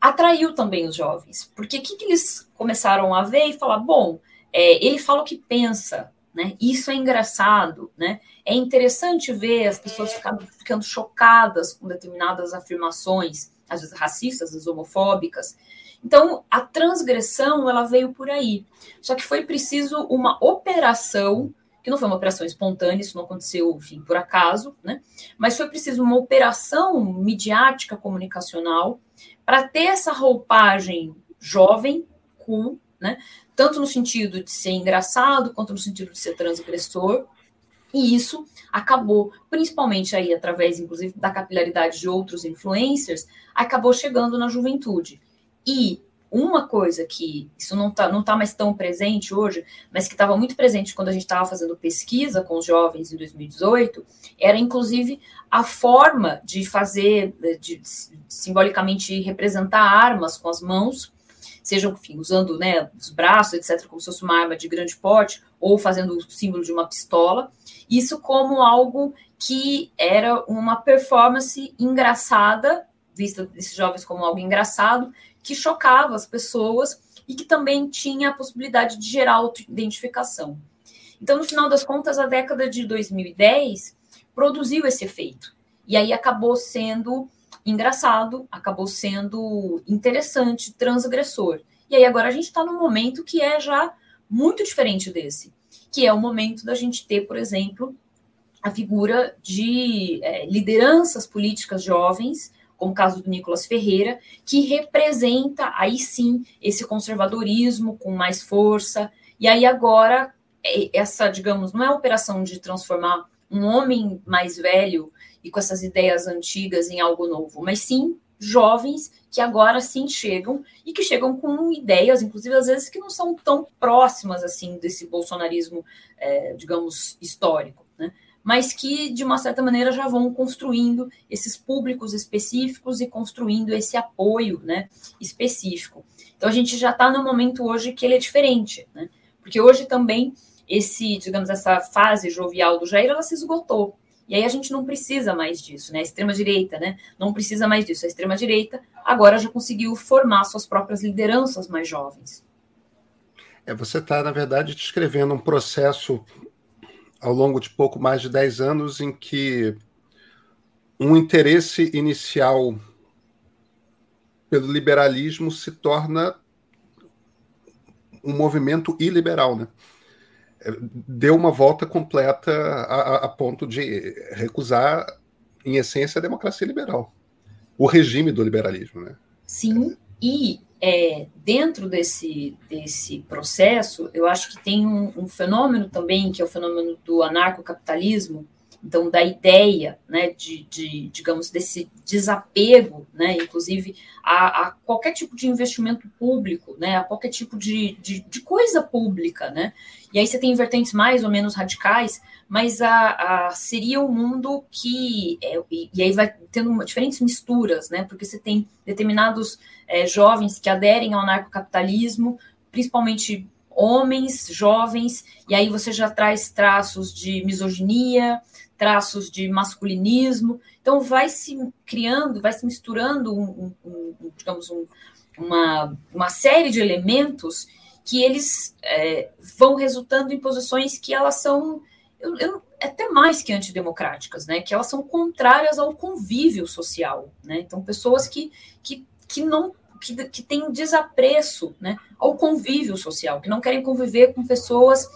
atraiu também os jovens, porque o que, que, eles começaram a ver e falar, bom, é, ele fala o que pensa, né? Isso é engraçado, né? É interessante ver as pessoas ficando, ficando chocadas com determinadas afirmações, às vezes racistas, às vezes homofóbicas. Então, a transgressão, ela veio por aí. Só que foi preciso uma operação, que não foi uma operação espontânea, isso não aconteceu, enfim, por acaso, né? Mas foi preciso uma operação midiática comunicacional para ter essa roupagem jovem, cool, né? Tanto no sentido de ser engraçado, quanto no sentido de ser transgressor. E isso acabou, principalmente aí através, inclusive, da capilaridade de outros influencers, acabou chegando na juventude. E uma coisa que isso não está não tá mais tão presente hoje, mas que estava muito presente quando a gente estava fazendo pesquisa com os jovens em 2018, era inclusive a forma de fazer, de, de simbolicamente representar armas com as mãos, seja enfim, usando né, os braços, etc., como se fosse uma arma de grande porte, ou fazendo o símbolo de uma pistola. Isso como algo que era uma performance engraçada, vista desses jovens como algo engraçado, que chocava as pessoas e que também tinha a possibilidade de gerar autoidentificação. Então, no final das contas, a década de 2010 produziu esse efeito. E aí acabou sendo engraçado, acabou sendo interessante, transgressor. E aí agora a gente está num momento que é já muito diferente desse que é o momento da gente ter, por exemplo, a figura de é, lideranças políticas jovens, como o caso do Nicolas Ferreira, que representa aí sim esse conservadorismo com mais força. E aí agora é, essa, digamos, não é a operação de transformar um homem mais velho e com essas ideias antigas em algo novo, mas sim jovens que agora sim chegam e que chegam com ideias, inclusive às vezes que não são tão próximas assim desse bolsonarismo, é, digamos, histórico, né? mas que de uma certa maneira já vão construindo esses públicos específicos e construindo esse apoio, né, específico. Então a gente já está no momento hoje que ele é diferente, né? Porque hoje também esse, digamos, essa fase jovial do Jair, ela se esgotou. E aí a gente não precisa mais disso, né? A extrema-direita, né? Não precisa mais disso. A extrema-direita agora já conseguiu formar suas próprias lideranças mais jovens. É, você está, na verdade, descrevendo um processo ao longo de pouco mais de 10 anos em que um interesse inicial pelo liberalismo se torna um movimento iliberal, né? Deu uma volta completa a, a, ponto de recusar, em essência, a democracia liberal, o regime do liberalismo. Né? Sim, e é, dentro desse, desse processo, eu acho que tem um, um fenômeno também, que é o fenômeno do anarcocapitalismo, então da ideia, né, de, de, digamos, desse desapego, né, inclusive a, a, qualquer tipo de investimento público, né, a qualquer tipo de, de, de, coisa pública, né, e aí você tem vertentes mais ou menos radicais, mas a, a seria um mundo que, é, e, e, aí vai tendo uma, diferentes misturas, né, porque você tem determinados é, jovens que aderem ao anarcocapitalismo, principalmente homens, jovens, e aí você já traz traços de misoginia, traços de masculinismo. Então, vai se criando, vai se misturando, um, um, um, digamos, uma, uma série de elementos que eles é, vão resultando em posições que elas são eu, eu, até mais que antidemocráticas, né? Que elas são contrárias ao convívio social, né? Então, pessoas que, que, que não que, que têm desapreço né, ao convívio social, que não querem conviver com pessoas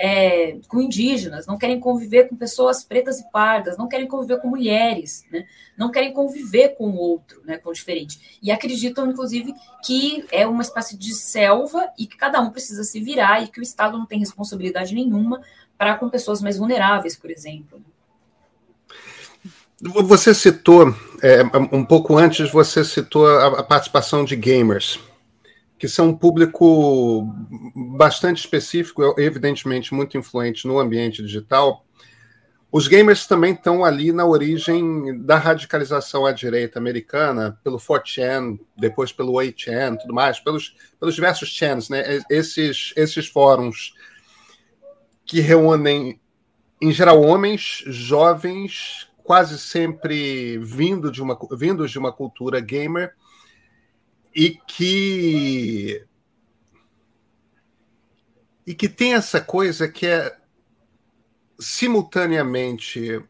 é, com indígenas, não querem conviver com pessoas pretas e pardas, não querem conviver com mulheres, né? não querem conviver com o outro, né, com o diferente. E acreditam, inclusive, que é uma espécie de selva e que cada um precisa se virar e que o Estado não tem responsabilidade nenhuma para com pessoas mais vulneráveis, por exemplo. Você citou, é, um pouco antes, você citou a, a participação de gamers que são um público bastante específico, evidentemente muito influente no ambiente digital. Os gamers também estão ali na origem da radicalização à direita americana, pelo 4chan, depois pelo 8chan, tudo mais, pelos, pelos diversos chans, né? Esses, esses fóruns que reúnem, em geral, homens jovens, quase sempre vindo de uma, vindos de uma cultura gamer, e que e que tem essa coisa que é simultaneamente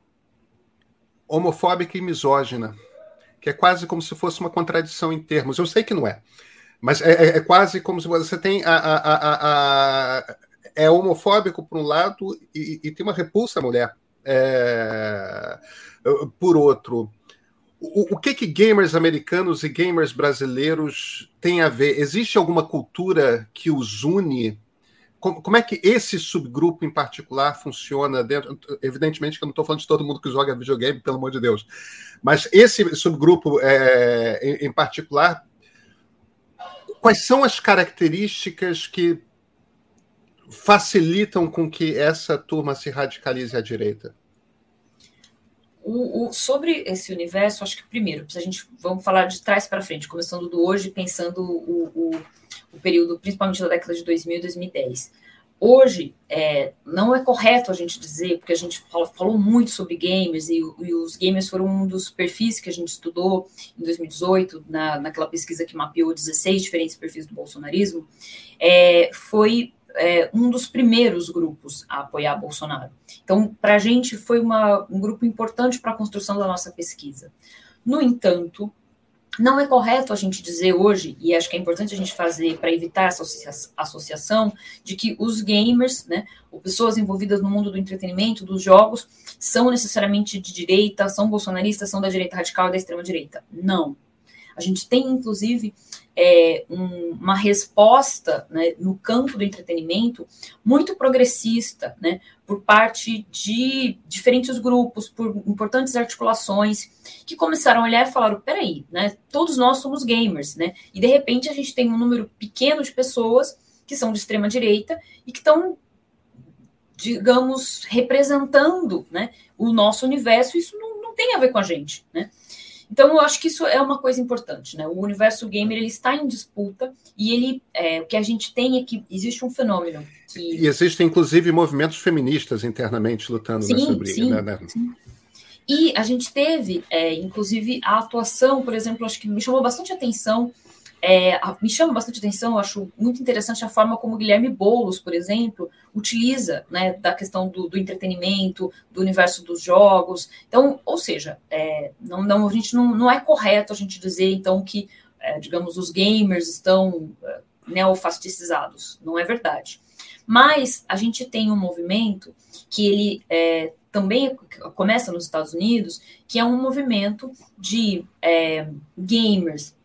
homofóbica e misógina, que é quase como se fosse uma contradição em termos. Eu sei que não é, Mas é, é, é, quase como se você tem a, a, a, é homofóbico por um lado e, e, tem uma repulsa à mulher é, por outro. O, o, que que gamers americanos e gamers brasileiros têm a ver? Existe alguma cultura que os une? Como, como é que esse subgrupo em particular funciona dentro? Evidentemente que eu não estou falando de todo mundo que joga videogame, pelo amor de Deus. Mas esse subgrupo é, em, em particular quais são as características que facilitam com que essa turma se radicalize à direita? O, o, sobre esse universo, acho que primeiro, a gente vamos falar de trás para frente, começando do hoje, pensando o, o, o período, principalmente da década de 2000 e 2010. Hoje, é, não é correto a gente dizer, porque a gente falou, falou muito sobre gamers, e, e, os gamers foram um dos perfis que a gente estudou em 2018, na, naquela pesquisa que mapeou 16 diferentes perfis do bolsonarismo, é, foi é, um dos primeiros grupos a apoiar Bolsonaro. Então, para a gente, foi uma, um grupo importante para a construção da nossa pesquisa. No entanto, não é correto a gente dizer hoje, e acho que é importante a gente fazer para evitar essa associação, de que os gamers, né, ou pessoas envolvidas no mundo do entretenimento, dos jogos, são necessariamente de direita, são bolsonaristas, são da direita radical, da extrema direita. Não. A gente tem, inclusive, é, um, uma resposta né, no campo do entretenimento muito progressista, né, por parte de diferentes grupos, por importantes articulações, que começaram a olhar e falaram: peraí, né, todos nós somos gamers, né, e de repente a gente tem um número pequeno de pessoas que são de extrema direita e que estão digamos, representando né, o nosso universo, isso não, não tem a ver com a gente. Né? Então, eu acho que isso é uma coisa importante, né? O universo gamer ele está em disputa e ele, é, o que a gente tem é que existe um fenômeno que... E existem, inclusive, movimentos feministas internamente lutando sim, nessa briga, sim, né? Sim. E a gente teve, é, inclusive, a atuação, por exemplo, acho que me chamou bastante atenção é, me chama bastante atenção, eu acho muito interessante a forma como Guilherme Boulos, por exemplo, utiliza né, da questão do, do, entretenimento, do universo dos jogos. Então, ou seja, é, não, não, a gente não, não é correto a gente dizer então que, é, digamos, os gamers estão é, neofascistizados. Não é verdade. Mas a gente tem um movimento que ele é, também começa nos Estados Unidos, que é um movimento de é, gamers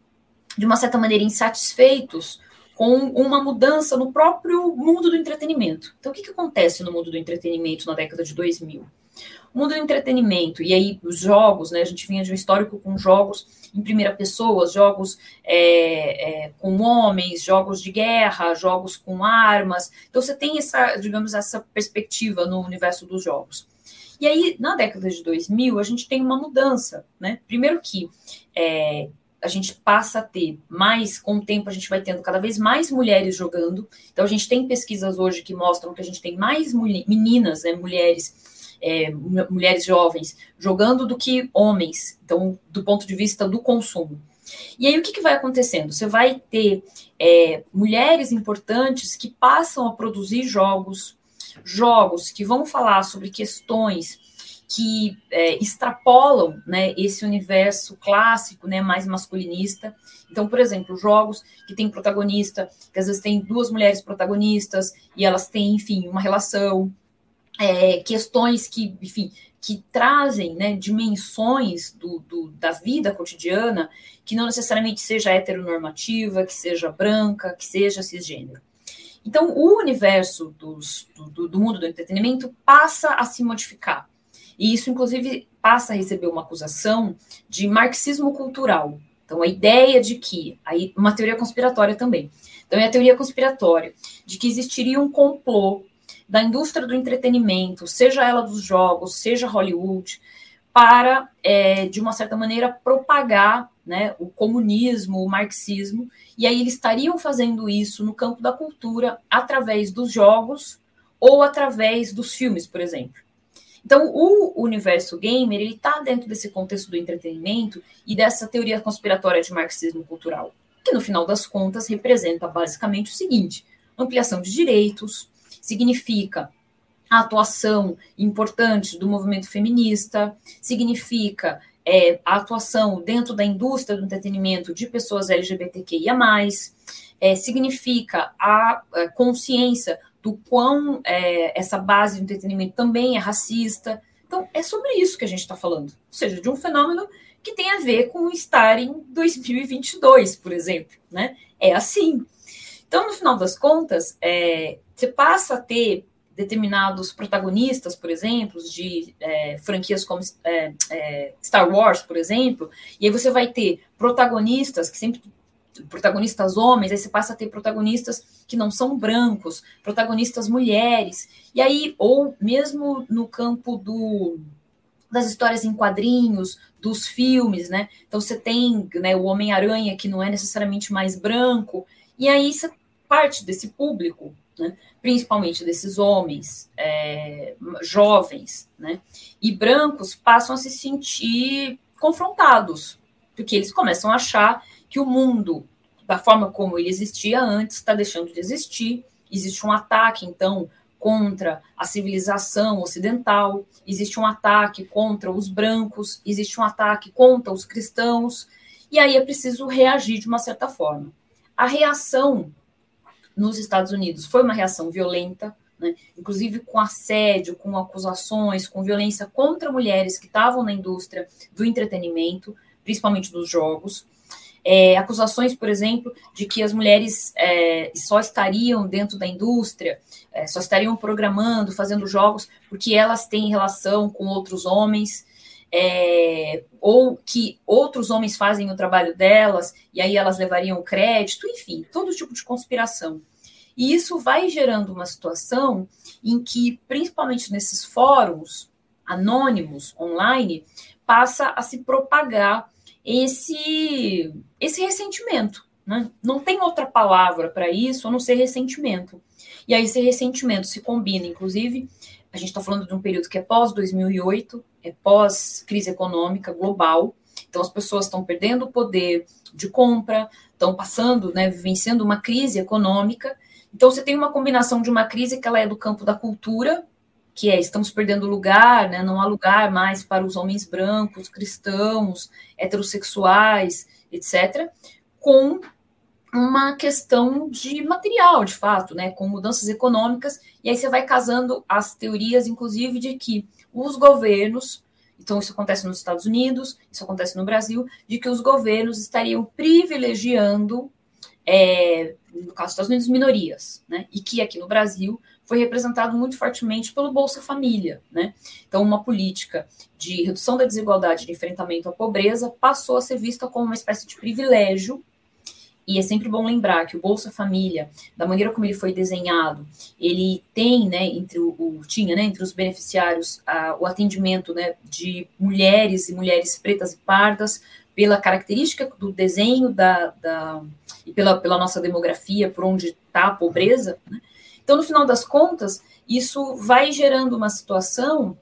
de uma certa maneira, insatisfeitos com uma mudança no próprio mundo do entretenimento. Então, o que, que acontece no mundo do entretenimento na década de 2000? O mundo do entretenimento, e aí os jogos, né? A gente vinha de um histórico com jogos em primeira pessoa, jogos é, é, com homens, jogos de guerra, jogos com armas. Então, você tem essa, digamos, essa perspectiva no universo dos jogos. E aí, na década de 2000, a gente tem uma mudança, né? Primeiro que é, a gente passa a ter mais, com o tempo a gente vai tendo cada vez mais mulheres jogando. Então a gente tem pesquisas hoje que mostram que a gente tem mais meninas, né, mulheres, é, mulheres jovens jogando do que homens. Então, do ponto de vista do consumo. E aí o que, que vai acontecendo? Você vai ter é, mulheres importantes que passam a produzir jogos, jogos que vão falar sobre questões que é, extrapolam né, esse universo clássico, né, mais masculinista. Então, por exemplo, jogos que tem protagonista, que às vezes tem duas mulheres protagonistas e elas têm, enfim, uma relação, é, questões que, enfim, que trazem né, dimensões do, do, da vida cotidiana que não necessariamente seja heteronormativa, que seja branca, que seja cisgênero. Então, o universo dos, do, do mundo do entretenimento passa a se modificar. E isso, inclusive, passa a receber uma acusação de marxismo cultural. Então, a ideia de que, aí, uma teoria conspiratória também. Então, é a teoria conspiratória de que existiria um complô da indústria do entretenimento, seja ela dos jogos, seja Hollywood, para, é, de uma certa maneira, propagar né, o comunismo, o marxismo, e aí eles estariam fazendo isso no campo da cultura através dos jogos ou através dos filmes, por exemplo. Então, o universo gamer, ele está dentro desse contexto do entretenimento e dessa teoria conspiratória de marxismo cultural, que no final das contas representa basicamente o seguinte: ampliação de direitos, significa a atuação importante do movimento feminista, significa é, a atuação dentro da indústria do entretenimento de pessoas LGBTQIA, é, significa a, a, consciência do quão é, essa base do entretenimento também é racista. Então, é sobre isso que a gente está falando. Ou seja, de um fenômeno que tem a ver com estar em 2022, por exemplo. Né? É assim. Então, no final das contas, é, você passa a ter determinados protagonistas, por exemplo, de é, franquias como é, é, Star Wars, por exemplo, e aí você vai ter protagonistas que sempre protagonistas homens, aí você passa a ter protagonistas que não são brancos, protagonistas mulheres, e aí, ou mesmo no campo do das histórias em quadrinhos, dos filmes, né? Então você tem né, o Homem-Aranha, que não é necessariamente mais branco, e aí você parte desse público né? principalmente desses homens é, jovens né? e brancos, passam a se sentir confrontados, porque eles começam a achar que o mundo, da forma como ele existia antes, está deixando de existir. Existe um ataque, então, contra a civilização ocidental, existe um ataque contra os brancos, existe um ataque contra os cristãos, e aí é preciso reagir de uma certa forma. A reação nos Estados Unidos foi uma reação violenta, né? inclusive com assédio, com acusações, com violência contra mulheres que estavam na indústria do entretenimento, principalmente dos jogos. É, acusações, por exemplo, de que as mulheres é, só estariam dentro da indústria, é, só estariam programando, fazendo jogos, porque elas têm relação com outros homens, é, ou que outros homens fazem o trabalho delas e aí elas levariam o crédito, enfim, todo tipo de conspiração. E isso vai gerando uma situação em que, principalmente nesses fóruns anônimos online, passa a se propagar esse, esse ressentimento. Né? Não tem outra palavra para isso a não ser ressentimento. E aí esse ressentimento se combina, inclusive, a gente está falando de um período que é pós-2008, é pós-crise econômica global, então as pessoas estão perdendo o poder de compra, estão passando, né, vivenciando uma crise econômica. Então você tem uma combinação de uma crise que ela é do campo da cultura, que é estamos perdendo lugar, né, não há lugar mais para os homens brancos, cristãos, heterossexuais, etc., com uma questão de material, de fato, né, com mudanças econômicas, e aí você vai casando as teorias, inclusive, de que os governos, então isso acontece nos Estados Unidos, isso acontece no Brasil, de que os governos estariam privilegiando, é, no caso dos Estados Unidos, minorias, né, e que aqui no Brasil foi representado muito fortemente pelo Bolsa Família, né, então uma política de redução da desigualdade, de enfrentamento à pobreza, passou a ser vista como uma espécie de privilégio e é sempre bom lembrar que o Bolsa Família, da maneira como ele foi desenhado, ele tem, né, entre o, o tinha, né, entre os beneficiários, a, o atendimento, né, de mulheres e mulheres pretas e pardas, pela característica do desenho da, da e pela, pela nossa demografia, por onde está a pobreza. Né? Então, no final das contas, isso vai gerando uma situação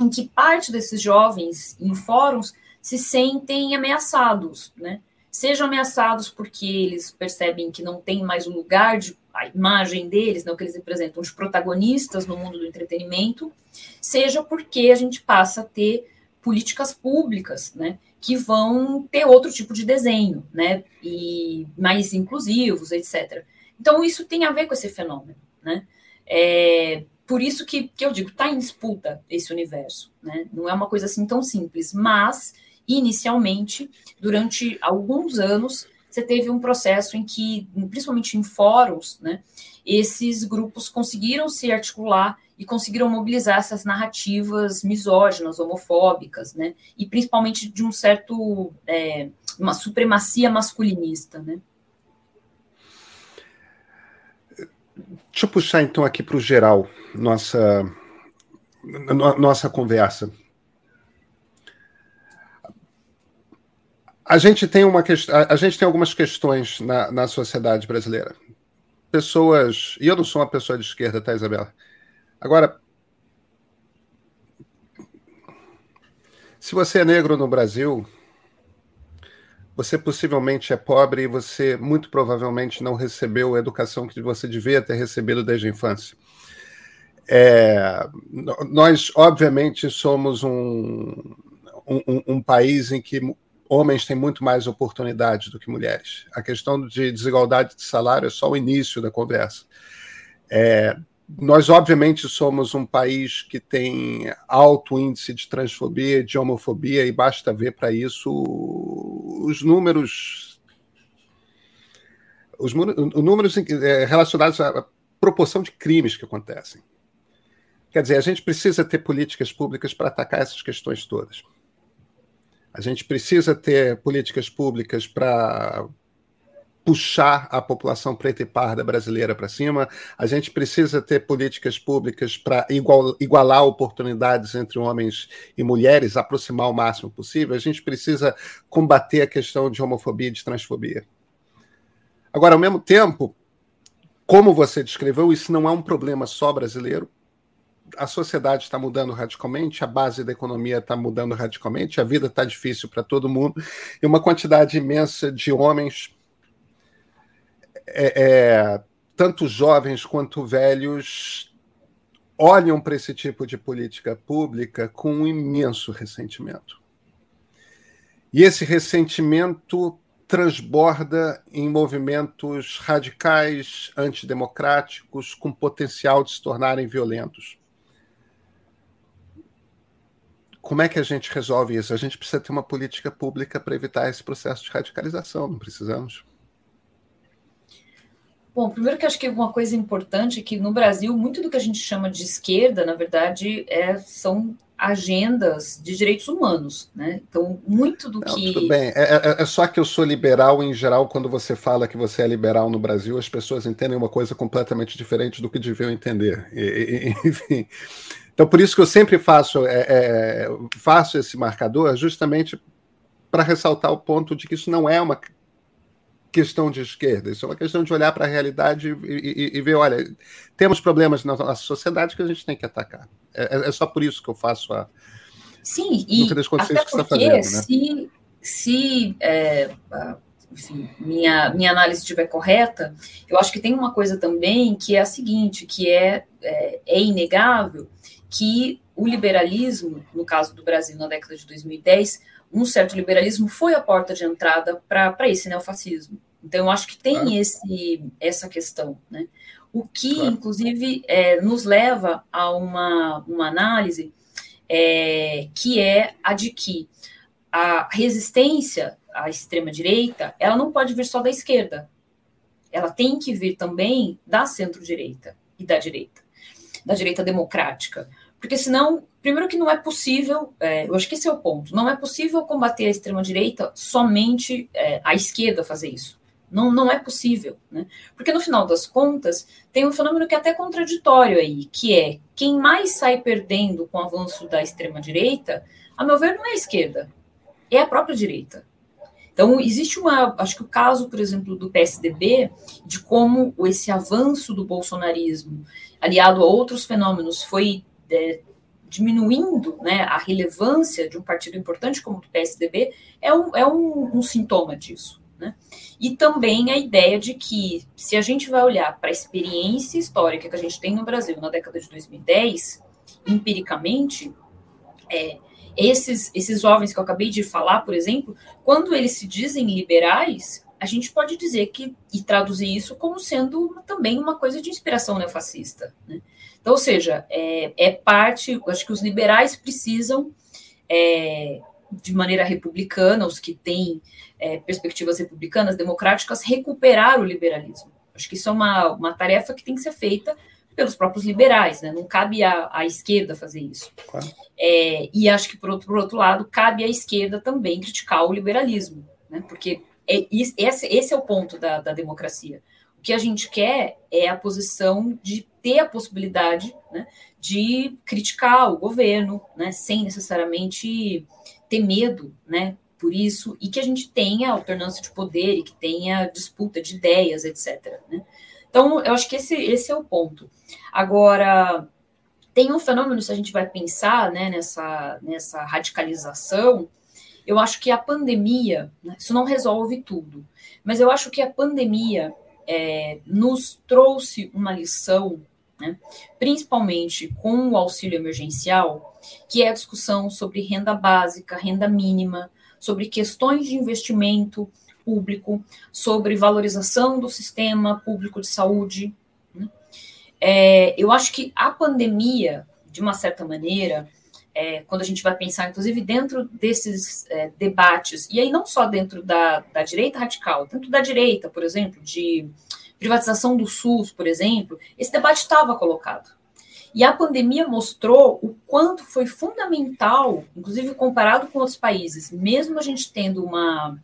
em que parte desses jovens em fóruns se sentem ameaçados, né? sejam ameaçados porque eles percebem que não tem mais o lugar de a imagem deles, né, o que eles representam, os protagonistas no mundo do entretenimento, seja porque a gente passa a ter políticas públicas, né, que vão ter outro tipo de desenho, né, e mais inclusivos, etc. Então isso tem a ver com esse fenômeno, né? É, por isso que, que eu digo, está em disputa esse universo, né? Não é uma coisa assim tão simples, mas inicialmente, durante alguns anos, você teve um processo em que, principalmente em fóruns, né, esses grupos conseguiram se articular e conseguiram mobilizar essas narrativas misóginas, homofóbicas, né, e principalmente de um certo, é, uma supremacia masculinista, né. Deixa eu puxar então aqui para o geral nossa nossa conversa. A gente tem uma a gente tem algumas questões na, na sociedade brasileira. Pessoas, e eu não sou uma pessoa de esquerda, tá, Isabela? Agora, se você é negro no Brasil, você possivelmente é pobre e você muito provavelmente não recebeu a educação que você devia ter recebido desde a infância. É, nós, obviamente, somos um, um, um, país em que homens têm muito mais oportunidades do que mulheres. A questão de desigualdade de salário é só o início da conversa. É, nós, obviamente, somos um país que tem alto índice de transfobia, de homofobia, e basta ver para isso os números. Os números é, relacionados à proporção de crimes que acontecem. Quer dizer, a gente precisa ter políticas públicas para atacar essas questões todas. A gente precisa ter políticas públicas para puxar a população preta e parda brasileira para cima, a gente precisa ter políticas públicas para igual, igualar oportunidades entre homens e mulheres, aproximar o máximo possível, a gente precisa combater a questão de homofobia e de transfobia. Agora, ao mesmo tempo, como você descreveu, isso não é um problema só brasileiro. A sociedade está mudando radicalmente, a base da economia está mudando radicalmente, a vida está difícil para todo mundo, e uma quantidade imensa de homens é, é, tanto jovens quanto velhos olham para esse tipo de política pública com um imenso ressentimento. E esse ressentimento transborda em movimentos radicais, antidemocráticos, com potencial de se tornarem violentos. Como é que a gente resolve isso? A gente precisa ter uma política pública para evitar esse processo de radicalização, não precisamos? Bom, primeiro que acho que uma coisa importante é que no Brasil, muito do que a gente chama de esquerda, na verdade, é, são agendas de direitos humanos, né? Então, muito do Não, que. Tudo bem, é, é, é, só que eu sou liberal em geral, quando você fala que você é liberal no Brasil, as pessoas entendem uma coisa completamente diferente do que deviam entender. E, e, enfim. Então, por isso que eu sempre faço, é, é faço esse marcador, justamente para ressaltar o ponto de que isso não é uma questão de esquerda, isso é uma questão de olhar para a realidade e, e, e, ver, olha, temos problemas na nossa sociedade que a gente tem que atacar. É, é, é só por isso que eu faço a. Sim, e até porque que está fazendo, né? se, se é, enfim, minha, minha análise estiver correta, eu acho que tem uma coisa também que é a seguinte, que é, é, é inegável que o liberalismo, no caso do Brasil na década de 2010, um certo liberalismo foi a porta de entrada para esse neofascismo. Então, eu acho que tem claro. esse, essa questão, né? O que, claro. inclusive, é, nos leva a uma, uma análise é, que é a de que a resistência à extrema-direita, ela não pode vir só da esquerda. Ela tem que vir também da centro-direita e da direita, da direita democrática. Porque senão, primeiro que não é possível, é, eu acho que esse é o ponto, não é possível combater a extrema-direita somente é, a esquerda fazer isso. Não, não é possível, né? Porque no final das contas, tem um fenômeno que é até contraditório aí, que é quem mais sai perdendo com o avanço da extrema-direita, a meu ver, não é a esquerda, é a própria direita. Então, existe uma. Acho que o caso, por exemplo, do PSDB, de como esse avanço do bolsonarismo, aliado a outros fenômenos, foi é, diminuindo né, a relevância de um partido importante como o PSDB, é um, é um, um sintoma disso. Né? E também a ideia de que, se a gente vai olhar para a experiência histórica que a gente tem no Brasil na década de 2010, empiricamente, é, esses, esses jovens que eu acabei de falar, por exemplo, quando eles se dizem liberais, a gente pode dizer que, e traduzir isso como sendo também uma coisa de inspiração neofascista. Né? Então, ou seja, é, é parte, acho que os liberais precisam, é, de maneira republicana, os que têm é, perspectivas republicanas, democráticas, recuperar o liberalismo. Acho que isso é uma, uma tarefa que tem que ser feita pelos próprios liberais, né? não cabe à, à esquerda fazer isso. Claro. É, e acho que, por outro, por outro lado, cabe à esquerda também criticar o liberalismo, né? porque é, esse, esse é o ponto da, da democracia que a gente quer é a posição de ter a possibilidade né, de criticar o governo, né, sem necessariamente ter medo, né, por isso, e que a gente tenha alternância de poder e que tenha disputa de ideias, etc. Né? Então, eu acho que esse, esse é o ponto. Agora, tem um fenômeno, se a gente vai pensar né, nessa, nessa radicalização, eu acho que a pandemia, né, isso não resolve tudo, mas eu acho que a pandemia é, nos trouxe uma lição né? principalmente com o auxílio emergencial, que é a discussão sobre renda básica, renda mínima, sobre questões de investimento público, sobre valorização do sistema público de saúde. Né? É, eu acho que a pandemia, de uma certa maneira, é, quando a gente vai pensar, inclusive, dentro desses é, debates, e aí não só dentro da, da direita radical, dentro da direita, por exemplo, de privatização do SUS, por exemplo, esse debate estava colocado. E a pandemia mostrou o quanto foi fundamental, inclusive comparado com outros países, mesmo a gente tendo uma,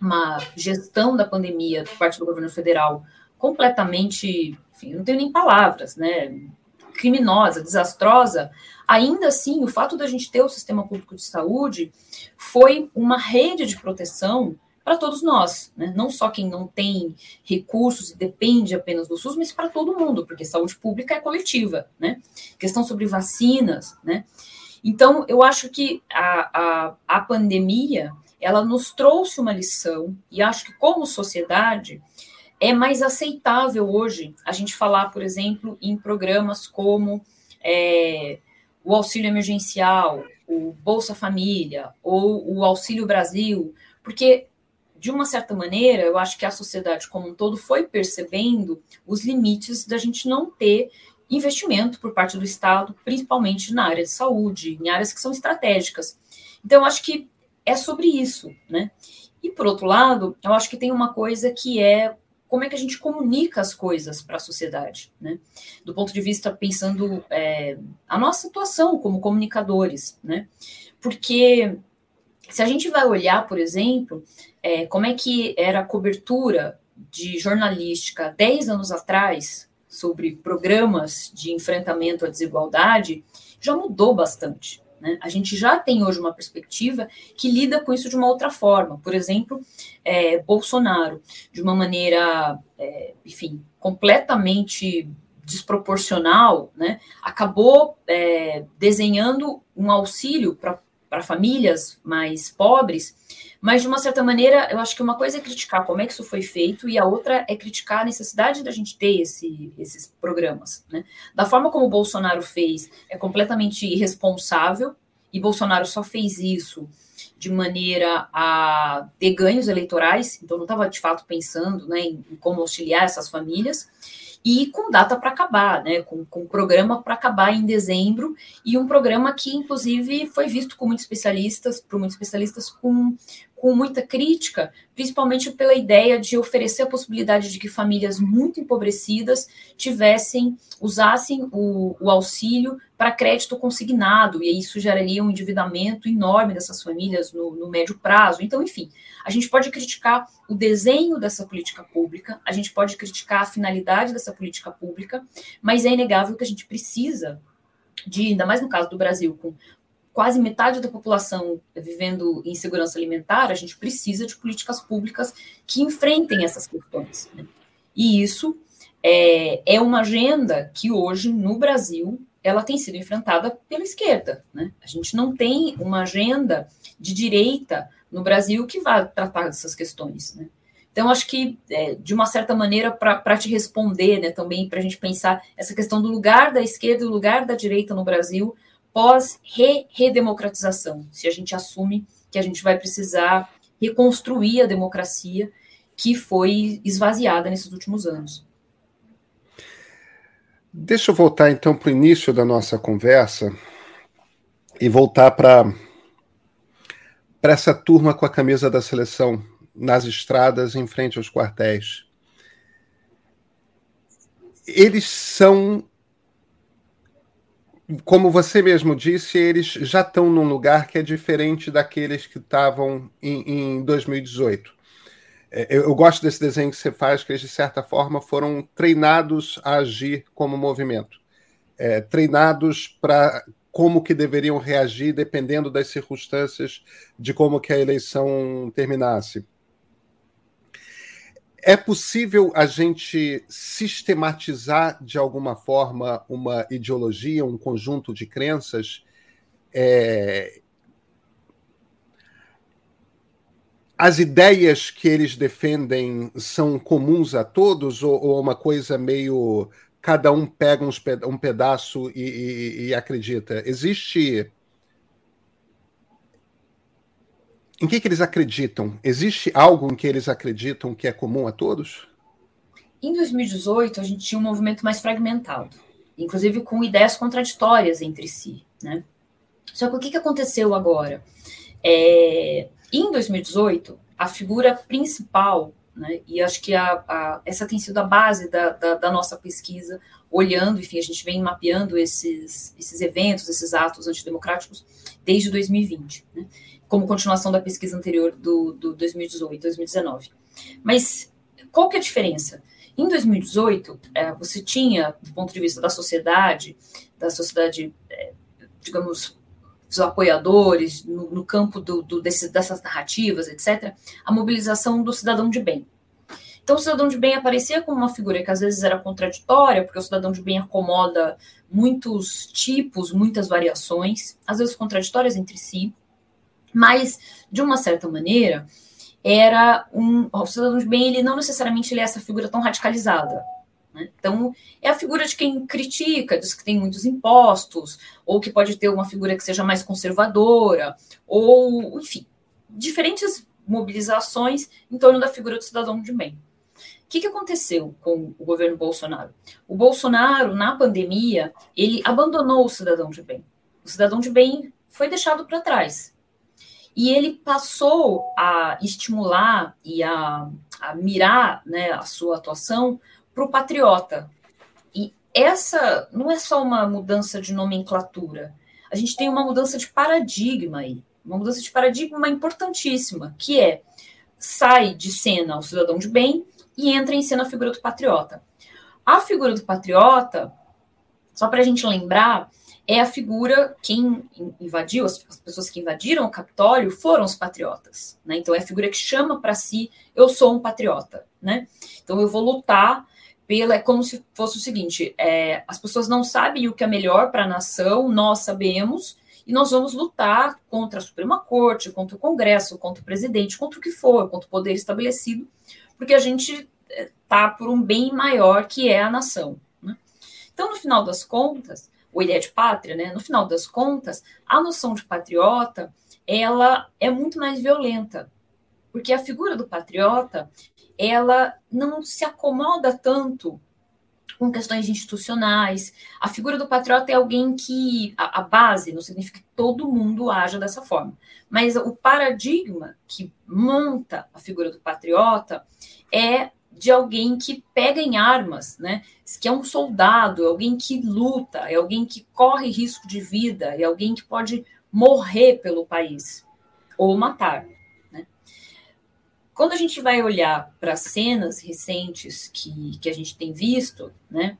uma gestão da pandemia por parte do governo federal completamente, enfim, não tenho nem palavras, né? Criminosa, desastrosa, ainda assim, o fato da gente ter o sistema público de saúde foi uma rede de proteção para todos nós, né? não só quem não tem recursos e depende apenas do SUS, mas para todo mundo, porque saúde pública é coletiva, né? Questão sobre vacinas, né? Então, eu acho que a, a, a pandemia, ela nos trouxe uma lição, e acho que como sociedade, é mais aceitável hoje a gente falar, por exemplo, em programas como é, o auxílio emergencial, o Bolsa Família ou o Auxílio Brasil, porque de uma certa maneira, eu acho que a sociedade como um todo foi percebendo os limites da gente não ter investimento por parte do Estado, principalmente na área de saúde, em áreas que são estratégicas. Então, eu acho que é sobre isso, né? E por outro lado, eu acho que tem uma coisa que é como é que a gente comunica as coisas para a sociedade, né? Do ponto de vista pensando é, a nossa atuação como comunicadores, né? Porque se a gente vai olhar, por exemplo, é, como é que era a cobertura de jornalística 10 anos atrás sobre programas de enfrentamento à desigualdade, já mudou bastante. Né? A gente já tem hoje uma perspectiva que lida com isso de uma outra forma. Por exemplo, é, Bolsonaro, de uma maneira, é, enfim, completamente desproporcional, né, acabou é, desenhando um auxílio para para famílias mais pobres, mas de uma certa maneira, eu acho que uma coisa é criticar como é que isso foi feito e a outra é criticar a necessidade da gente ter esse, esses programas. Né? Da forma como o Bolsonaro fez, é completamente irresponsável, e Bolsonaro só fez isso de maneira a ter ganhos eleitorais, então não estava de fato pensando né, em, como auxiliar essas famílias e com data para acabar, né, com, com programa para acabar em dezembro, e um programa que, inclusive, foi visto com muitos especialistas, por muitos especialistas, com, com muita crítica, principalmente pela ideia de oferecer a possibilidade de que famílias muito empobrecidas tivessem, usassem o, o auxílio para crédito consignado, e isso geraria um endividamento enorme dessas famílias no, no médio prazo. Então, enfim, a gente pode criticar o desenho dessa política pública, a gente pode criticar a finalidade dessa política pública, mas é inegável que a gente precisa de, ainda mais no caso do Brasil, com quase metade da população vivendo em segurança alimentar, a gente precisa de políticas públicas que enfrentem essas questões. Né? E isso é, é uma agenda que hoje, no Brasil, ela tem sido enfrentada pela esquerda. Né? A gente não tem uma agenda de direita no Brasil que vá tratar dessas questões. Né? Então, acho que, é, de uma certa maneira, para te responder, né, também para a gente pensar essa questão do lugar da esquerda e do lugar da direita no Brasil pós-redemocratização, se a gente assume que a gente vai precisar reconstruir a democracia que foi esvaziada nesses últimos anos. Deixa eu voltar então para o início da nossa conversa e voltar para para essa turma com a camisa da seleção nas estradas em frente aos quartéis. Eles são, como você mesmo disse, eles já estão num lugar que é diferente daqueles que estavam em, em 2018. É, eu, eu, gosto desse desenho que você faz, que eles, de certa forma, foram treinados a agir como movimento. É, treinados para como que deveriam reagir dependendo das circunstâncias de como que a eleição terminasse. É possível a gente sistematizar de alguma forma uma ideologia, um conjunto de crenças? É... As ideias que eles defendem são comuns a todos ou, ou uma coisa meio cada um pega uns, um pedaço e, e, e acredita? Existe. Em que, que eles acreditam? Existe algo em que eles acreditam que é comum a todos? Em 2018, a gente tinha um movimento mais fragmentado, inclusive com ideias contraditórias entre si. Né? Só que o que, que aconteceu agora? É, em 2018, a figura principal, né, e acho que a, a, essa tem sido a base da, da, da, nossa pesquisa, olhando, enfim, a gente vem mapeando esses, esses eventos, esses atos antidemocráticos desde 2020, né, como continuação da pesquisa anterior do, do 2018, 2019. Mas qual que é a diferença? Em 2018, é, você tinha, do ponto de vista da sociedade, da sociedade, é, digamos, dos apoiadores, no, no campo do, do, desse, dessas narrativas, etc., a mobilização do cidadão de bem. Então, o cidadão de bem aparecia como uma figura que às vezes era contraditória, porque o cidadão de bem acomoda muitos tipos, muitas variações, às vezes contraditórias entre si, mas, de uma certa maneira, era um. O cidadão de bem, ele não necessariamente ele é essa figura tão radicalizada. Né? Então, é a figura de quem critica, diz que tem muitos impostos, ou que pode ter uma figura que seja mais conservadora, ou, enfim, diferentes mobilizações em torno da figura do cidadão de bem. O que, que aconteceu com o governo Bolsonaro? O Bolsonaro, na pandemia, ele abandonou o cidadão de bem. O cidadão de bem foi deixado para trás. E ele passou a estimular e a, a mirar né, a sua atuação para o patriota. E essa não é só uma mudança de nomenclatura, a gente tem uma mudança de paradigma aí, uma mudança de paradigma importantíssima, que é sai de cena o cidadão de bem e entra em cena a figura do patriota. A figura do patriota, só para a gente lembrar, é a figura, quem invadiu, as, pessoas que invadiram o Capitólio foram os patriotas, né? Então é a figura que chama para si, eu sou um patriota, né? Então eu vou lutar pela, é como se fosse o seguinte, é, as pessoas não sabem o que é melhor para a nação, nós sabemos, e nós vamos lutar contra a Suprema Corte, contra o Congresso, contra o presidente, contra o que for, contra o poder estabelecido, porque a gente está por um bem maior que é a nação. Né? Então, no final das contas, ou ideia de pátria, né? No final das contas, a noção de patriota, ela é muito mais violenta, porque a figura do patriota, ela não se acomoda tanto com questões institucionais. A figura do patriota é alguém que a, a, base não significa que todo mundo haja dessa forma, mas o paradigma que monta a figura do patriota é de alguém que pega em armas, né? Que é um soldado, é alguém que luta, é alguém que corre risco de vida, é alguém que pode morrer pelo país ou matar. Quando a gente vai olhar para cenas recentes que, que a gente tem visto, né?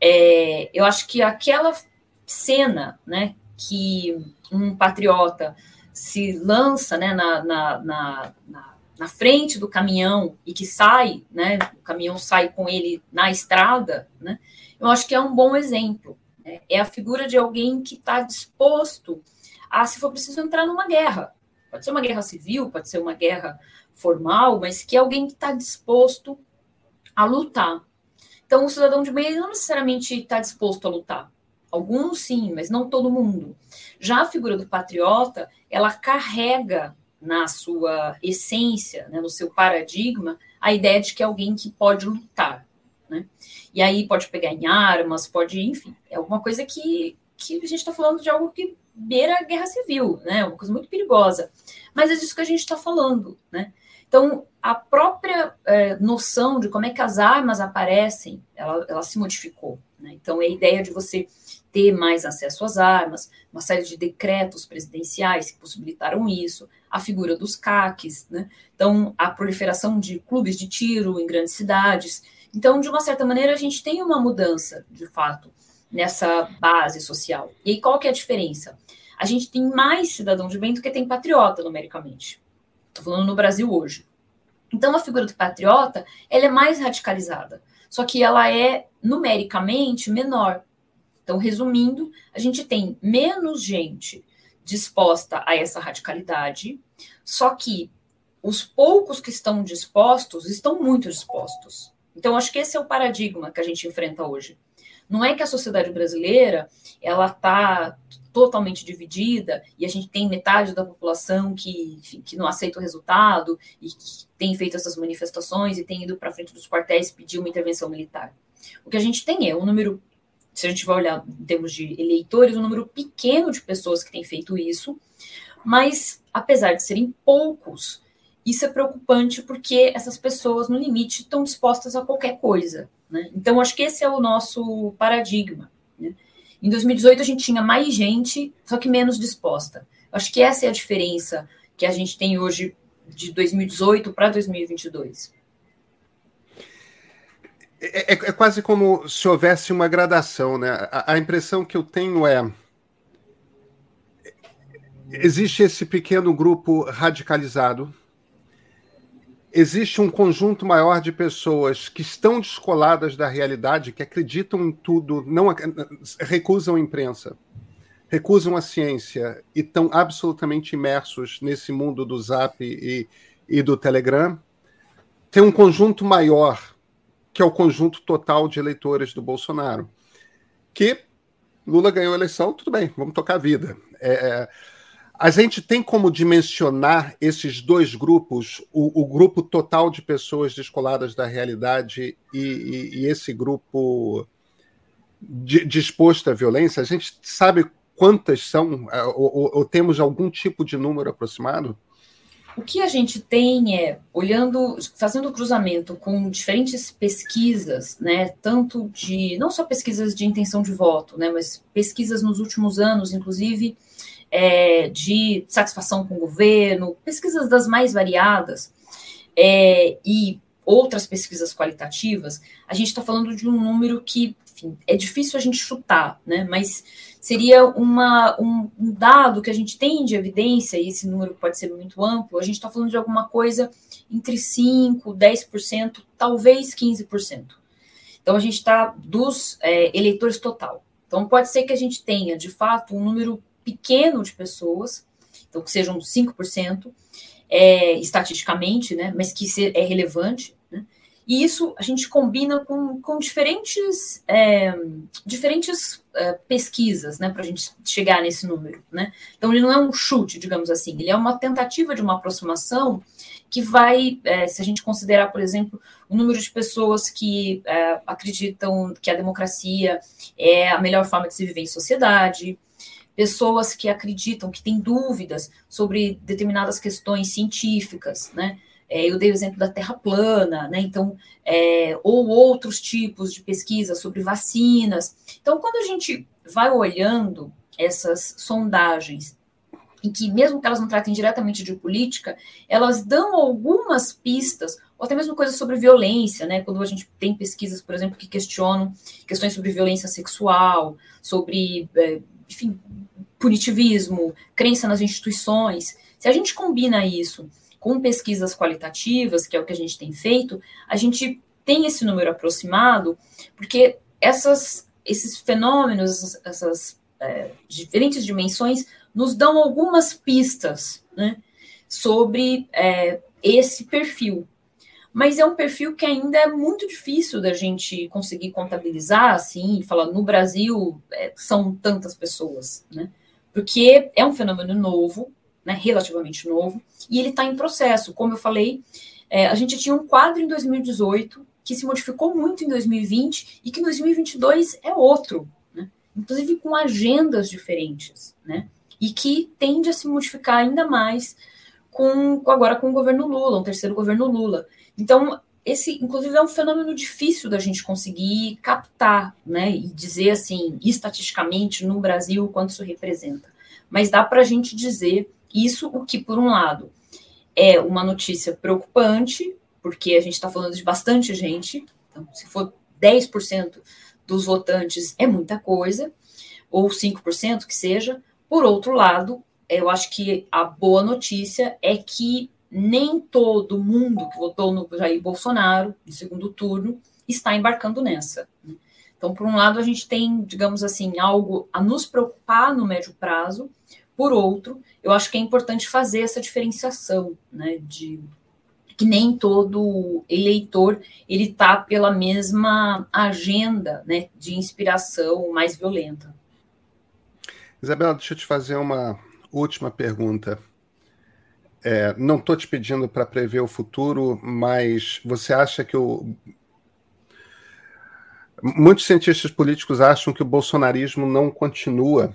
É, eu acho que aquela cena, né? Que um patriota se lança, né? na, na, na, na na frente do caminhão e que sai, né, o caminhão sai com ele na estrada, né, eu acho que é um bom exemplo. Né? É a figura de alguém que está disposto a, se for preciso, entrar numa guerra. Pode ser uma guerra civil, pode ser uma guerra formal, mas que é alguém que está disposto a lutar. Então, o cidadão de bem não necessariamente está disposto a lutar. Alguns sim, mas não todo mundo. Já a figura do patriota, ela carrega na sua essência, né, no seu paradigma, a ideia de que é alguém que pode lutar. Né? E aí pode pegar em armas, pode, enfim, é alguma coisa que, que a gente está falando de algo que beira a guerra civil, né? Uma coisa muito perigosa. Mas é disso que a gente está falando, né? Então, a própria é, noção de como é que as armas aparecem, ela, ela se modificou. Né? Então, a ideia de você ter mais acesso às armas, uma série de decretos presidenciais que possibilitaram isso, a figura dos CACs, né? então a proliferação de clubes de tiro em grandes cidades. Então, de uma certa maneira, a gente tem uma mudança, de fato, nessa base social. E aí, qual que é a diferença? A gente tem mais cidadão de bem do que tem patriota, numericamente. Estou falando no Brasil hoje. Então, a figura do patriota, ela é mais radicalizada, só que ela é numericamente menor. Então, resumindo, a gente tem menos gente disposta a essa radicalidade, só que os poucos que estão dispostos estão muito dispostos. Então, acho que esse é o paradigma que a gente enfrenta hoje. Não é que a sociedade brasileira ela está totalmente dividida e a gente tem metade da população que, enfim, que não aceita o resultado e que tem feito essas manifestações e tem ido para frente dos quartéis pedir uma intervenção militar. O que a gente tem é um número, se a gente vai olhar em termos de eleitores, um número pequeno de pessoas que têm feito isso, mas apesar de serem poucos, isso é preocupante porque essas pessoas, no limite, estão dispostas a qualquer coisa. Né? Então, acho que esse é o nosso paradigma. Né? Em 2018, a gente tinha mais gente, só que menos disposta. Acho que essa é a diferença que a gente tem hoje de 2018 para 2022. É, é, é, quase como se houvesse uma gradação, né? A, a impressão que eu tenho é existe esse pequeno grupo radicalizado existe um conjunto maior de pessoas que estão descoladas da realidade, que acreditam em tudo, não recusam a imprensa, recusam a ciência e estão absolutamente imersos nesse mundo do Zap e, e do Telegram. Tem um conjunto maior, que é o conjunto total de eleitores do Bolsonaro, que Lula ganhou a eleição, tudo bem, vamos tocar a vida. É, é a gente tem como dimensionar esses dois grupos, o, o grupo total de pessoas descoladas da realidade e, e, e esse grupo de, disposto à violência? A gente sabe quantas são, é, ou, ou, ou temos algum tipo de número aproximado? O que a gente tem é, olhando, fazendo cruzamento com diferentes pesquisas, né, tanto de, não só pesquisas de intenção de voto, né, mas pesquisas nos últimos anos, inclusive, é, de satisfação com o governo, pesquisas das mais variadas é, e outras pesquisas qualitativas, a gente está falando de um número que enfim, é difícil a gente chutar, né? Mas seria uma, um, um, dado que a gente tem de evidência, e esse número pode ser muito amplo, a gente está falando de alguma coisa entre 5%, 10%, talvez 15%. Então a gente está dos é, eleitores total. Então pode ser que a gente tenha, de fato, um número pequeno de pessoas, então que sejam 5%, é, estatisticamente, né, mas que é relevante, né, e isso a gente combina com, com diferentes, é, diferentes é, pesquisas, né, para a gente chegar nesse número, né. Então ele não é um chute, digamos assim, ele é uma tentativa de uma aproximação que vai, é, se a gente considerar, por exemplo, o número de pessoas que é, acreditam que a democracia é a melhor forma de se viver em sociedade, pessoas que acreditam, que têm dúvidas sobre determinadas questões científicas, né? É, eu dei o exemplo da Terra plana, né? Então, é, ou outros tipos de pesquisa sobre vacinas. Então, quando a gente vai olhando essas sondagens, em que mesmo que elas não tratem diretamente de política, elas dão algumas pistas, ou até mesmo coisas sobre violência, né? Quando a gente tem pesquisas, por exemplo, que questionam questões sobre violência sexual, sobre, é, enfim, punitivismo, crença nas instituições. Se a gente combina isso com pesquisas qualitativas, que é o que a gente tem feito, a gente tem esse número aproximado, porque essas, esses fenômenos, essas, é, diferentes dimensões, nos dão algumas pistas né, sobre é, esse perfil. Mas é um perfil que ainda é muito difícil da gente conseguir contabilizar, assim, falar no Brasil é, são tantas pessoas, né? porque é um fenômeno novo, né, relativamente novo, e ele está em processo. Como eu falei, é, a gente tinha um quadro em 2018 que se modificou muito em 2020 e que em 2022 é outro, né, inclusive com agendas diferentes, né, e que tende a se modificar ainda mais com, agora com o governo Lula, um terceiro governo Lula. Então, esse, inclusive, é um fenômeno difícil da gente conseguir captar, né, e dizer assim, estatisticamente, no Brasil, quanto isso representa. Mas dá para a gente dizer isso, o que, por um lado, é uma notícia preocupante, porque a gente está falando de bastante gente, então, se for 10% dos votantes, é muita coisa, ou 5% que seja. Por outro lado, eu acho que a boa notícia é que nem todo mundo que votou no Jair Bolsonaro no segundo turno está embarcando nessa. Né? Então, por um lado, a gente tem, digamos assim, algo a nos preocupar no médio prazo. Por outro, eu acho que é importante fazer essa diferenciação, né, de que nem todo eleitor ele está pela mesma agenda né, de inspiração mais violenta. Isabela, deixa eu te fazer uma última pergunta. É, não estou te pedindo para prever o futuro, mas você acha que o. Muitos cientistas políticos acham que o bolsonarismo não continua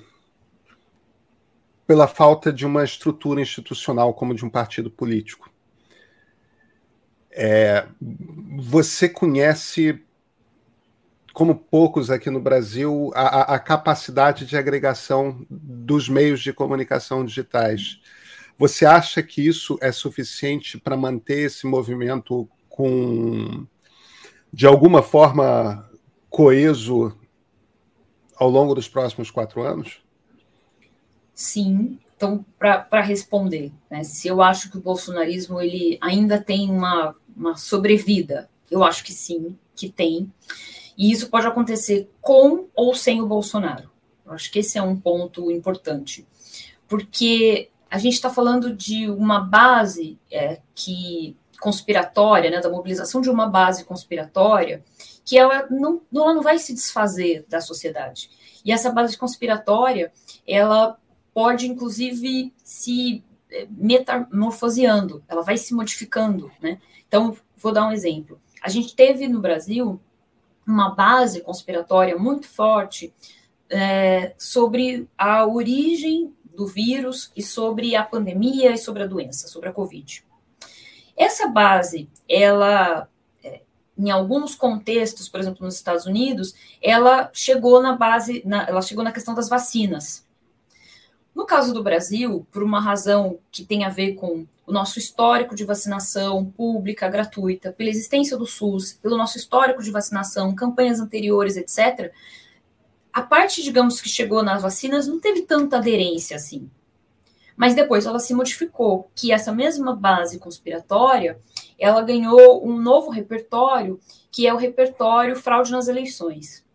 pela falta de uma estrutura institucional como de um partido político. É, você conhece, como poucos aqui no Brasil, a, a, capacidade de agregação dos meios de comunicação digitais. Você acha que isso é suficiente para manter esse movimento com, de alguma forma, coeso ao longo dos próximos quatro anos? Sim, então, para responder, né, se eu acho que o bolsonarismo ele ainda tem uma, uma sobrevida, eu acho que sim, que tem. E isso pode acontecer com ou sem o Bolsonaro. Eu acho que esse é um ponto importante. Porque a gente está falando de uma base é, que conspiratória, né, da mobilização de uma base conspiratória, que ela não, ela não vai se desfazer da sociedade. E essa base conspiratória, ela pode, inclusive, se eh, metamorfoseando, ela vai se modificando, né? Então, vou dar um exemplo. A gente teve no Brasil uma base conspiratória muito forte é, sobre a origem do vírus e sobre a pandemia e sobre a doença, sobre a Covid. Essa base, ela, eh, em alguns contextos, por exemplo, nos Estados Unidos, ela chegou na base, na, ela chegou na questão das vacinas. No caso do Brasil, por uma razão que tem a ver com o nosso histórico de vacinação pública, gratuita, pela existência do SUS, pelo nosso histórico de vacinação, campanhas anteriores, etc., a parte, digamos, que chegou nas vacinas não teve tanta aderência assim. Mas depois ela se modificou, que essa mesma base conspiratória, ela ganhou um novo repertório, que é o repertório fraude nas eleições.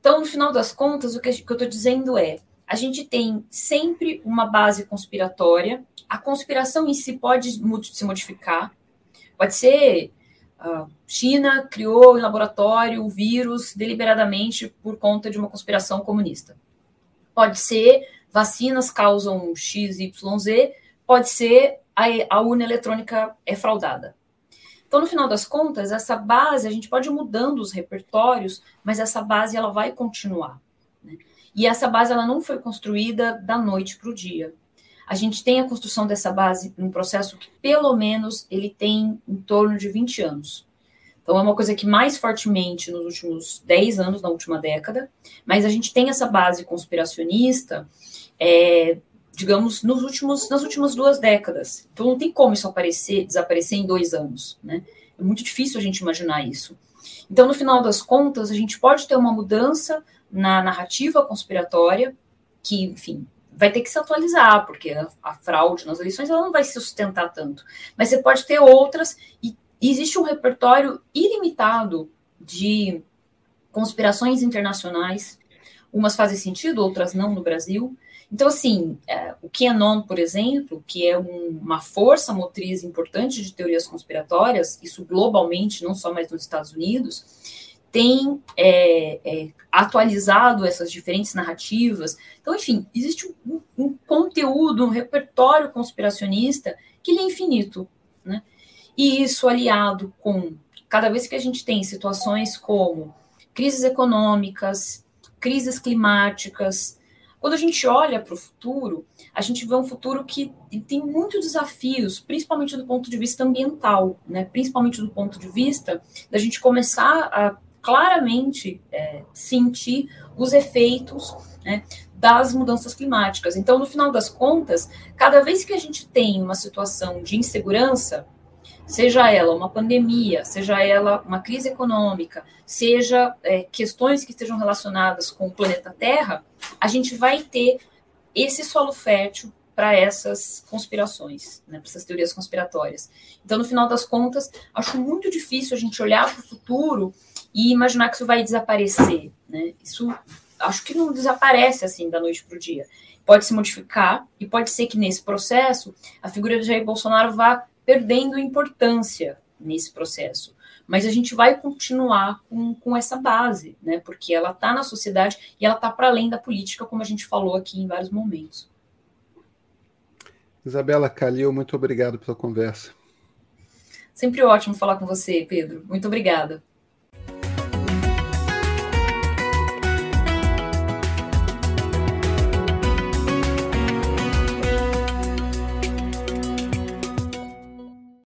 Então, no final das contas, o que eu estou dizendo é, a gente tem sempre uma base conspiratória. A conspiração em si pode se modificar. Pode ser uh, China criou em laboratório o vírus deliberadamente por conta de uma conspiração comunista. Pode ser vacinas causam X, Y, Z. Pode ser a, a urna eletrônica é fraudada. Então, no final das contas, essa base, a gente pode ir mudando os repertórios, mas essa base ela vai continuar. E essa base ela não foi construída da noite para o dia. A gente tem a construção dessa base num processo que, pelo menos, ele tem em torno de 20 anos. Então, é uma coisa que mais fortemente nos últimos 10 anos, na última década, mas a gente tem essa base conspiracionista, é, digamos, nos últimos, nas últimas duas décadas. Então, não tem como isso aparecer, desaparecer em dois anos. Né? É muito difícil a gente imaginar isso. Então, no final das contas, a gente pode ter uma mudança na narrativa conspiratória, que, enfim, vai ter que se atualizar, porque a, a, fraude nas eleições ela não vai se sustentar tanto. Mas você pode ter outras, e existe um repertório ilimitado de conspirações internacionais. Umas fazem sentido, outras não no Brasil. Então, assim, é, o QAnon, por exemplo, que é um, uma força motriz importante de teorias conspiratórias, isso globalmente, não só mais nos Estados Unidos, tem é, é, atualizado essas diferentes narrativas. Então, enfim, existe um, um, conteúdo, um repertório conspiracionista que ele é infinito. Né? E isso aliado com cada vez que a gente tem situações como crises econômicas, crises climáticas, quando a gente olha para o futuro, a gente vê um futuro que tem muitos desafios, principalmente do ponto de vista ambiental, né? principalmente do ponto de vista da gente começar a claramente é, sentir os efeitos né, das mudanças climáticas. Então, no final das contas, cada vez que a gente tem uma situação de insegurança, seja ela uma pandemia, seja ela uma crise econômica, seja é, questões que estejam relacionadas com o planeta Terra, a gente vai ter esse solo fértil para essas conspirações, né, para essas teorias conspiratórias. Então, no final das contas, acho muito difícil a gente olhar para o futuro e imaginar que isso vai desaparecer. Né? Isso acho que não desaparece assim da noite para o dia. Pode se modificar e pode ser que nesse processo a figura de Jair Bolsonaro vá perdendo importância nesse processo. Mas a gente vai continuar com, com essa base, né? Porque ela está na sociedade e ela está para além da política, como a gente falou aqui em vários momentos. Isabela Calil, muito obrigado pela conversa. Sempre ótimo falar com você, Pedro. Muito obrigada.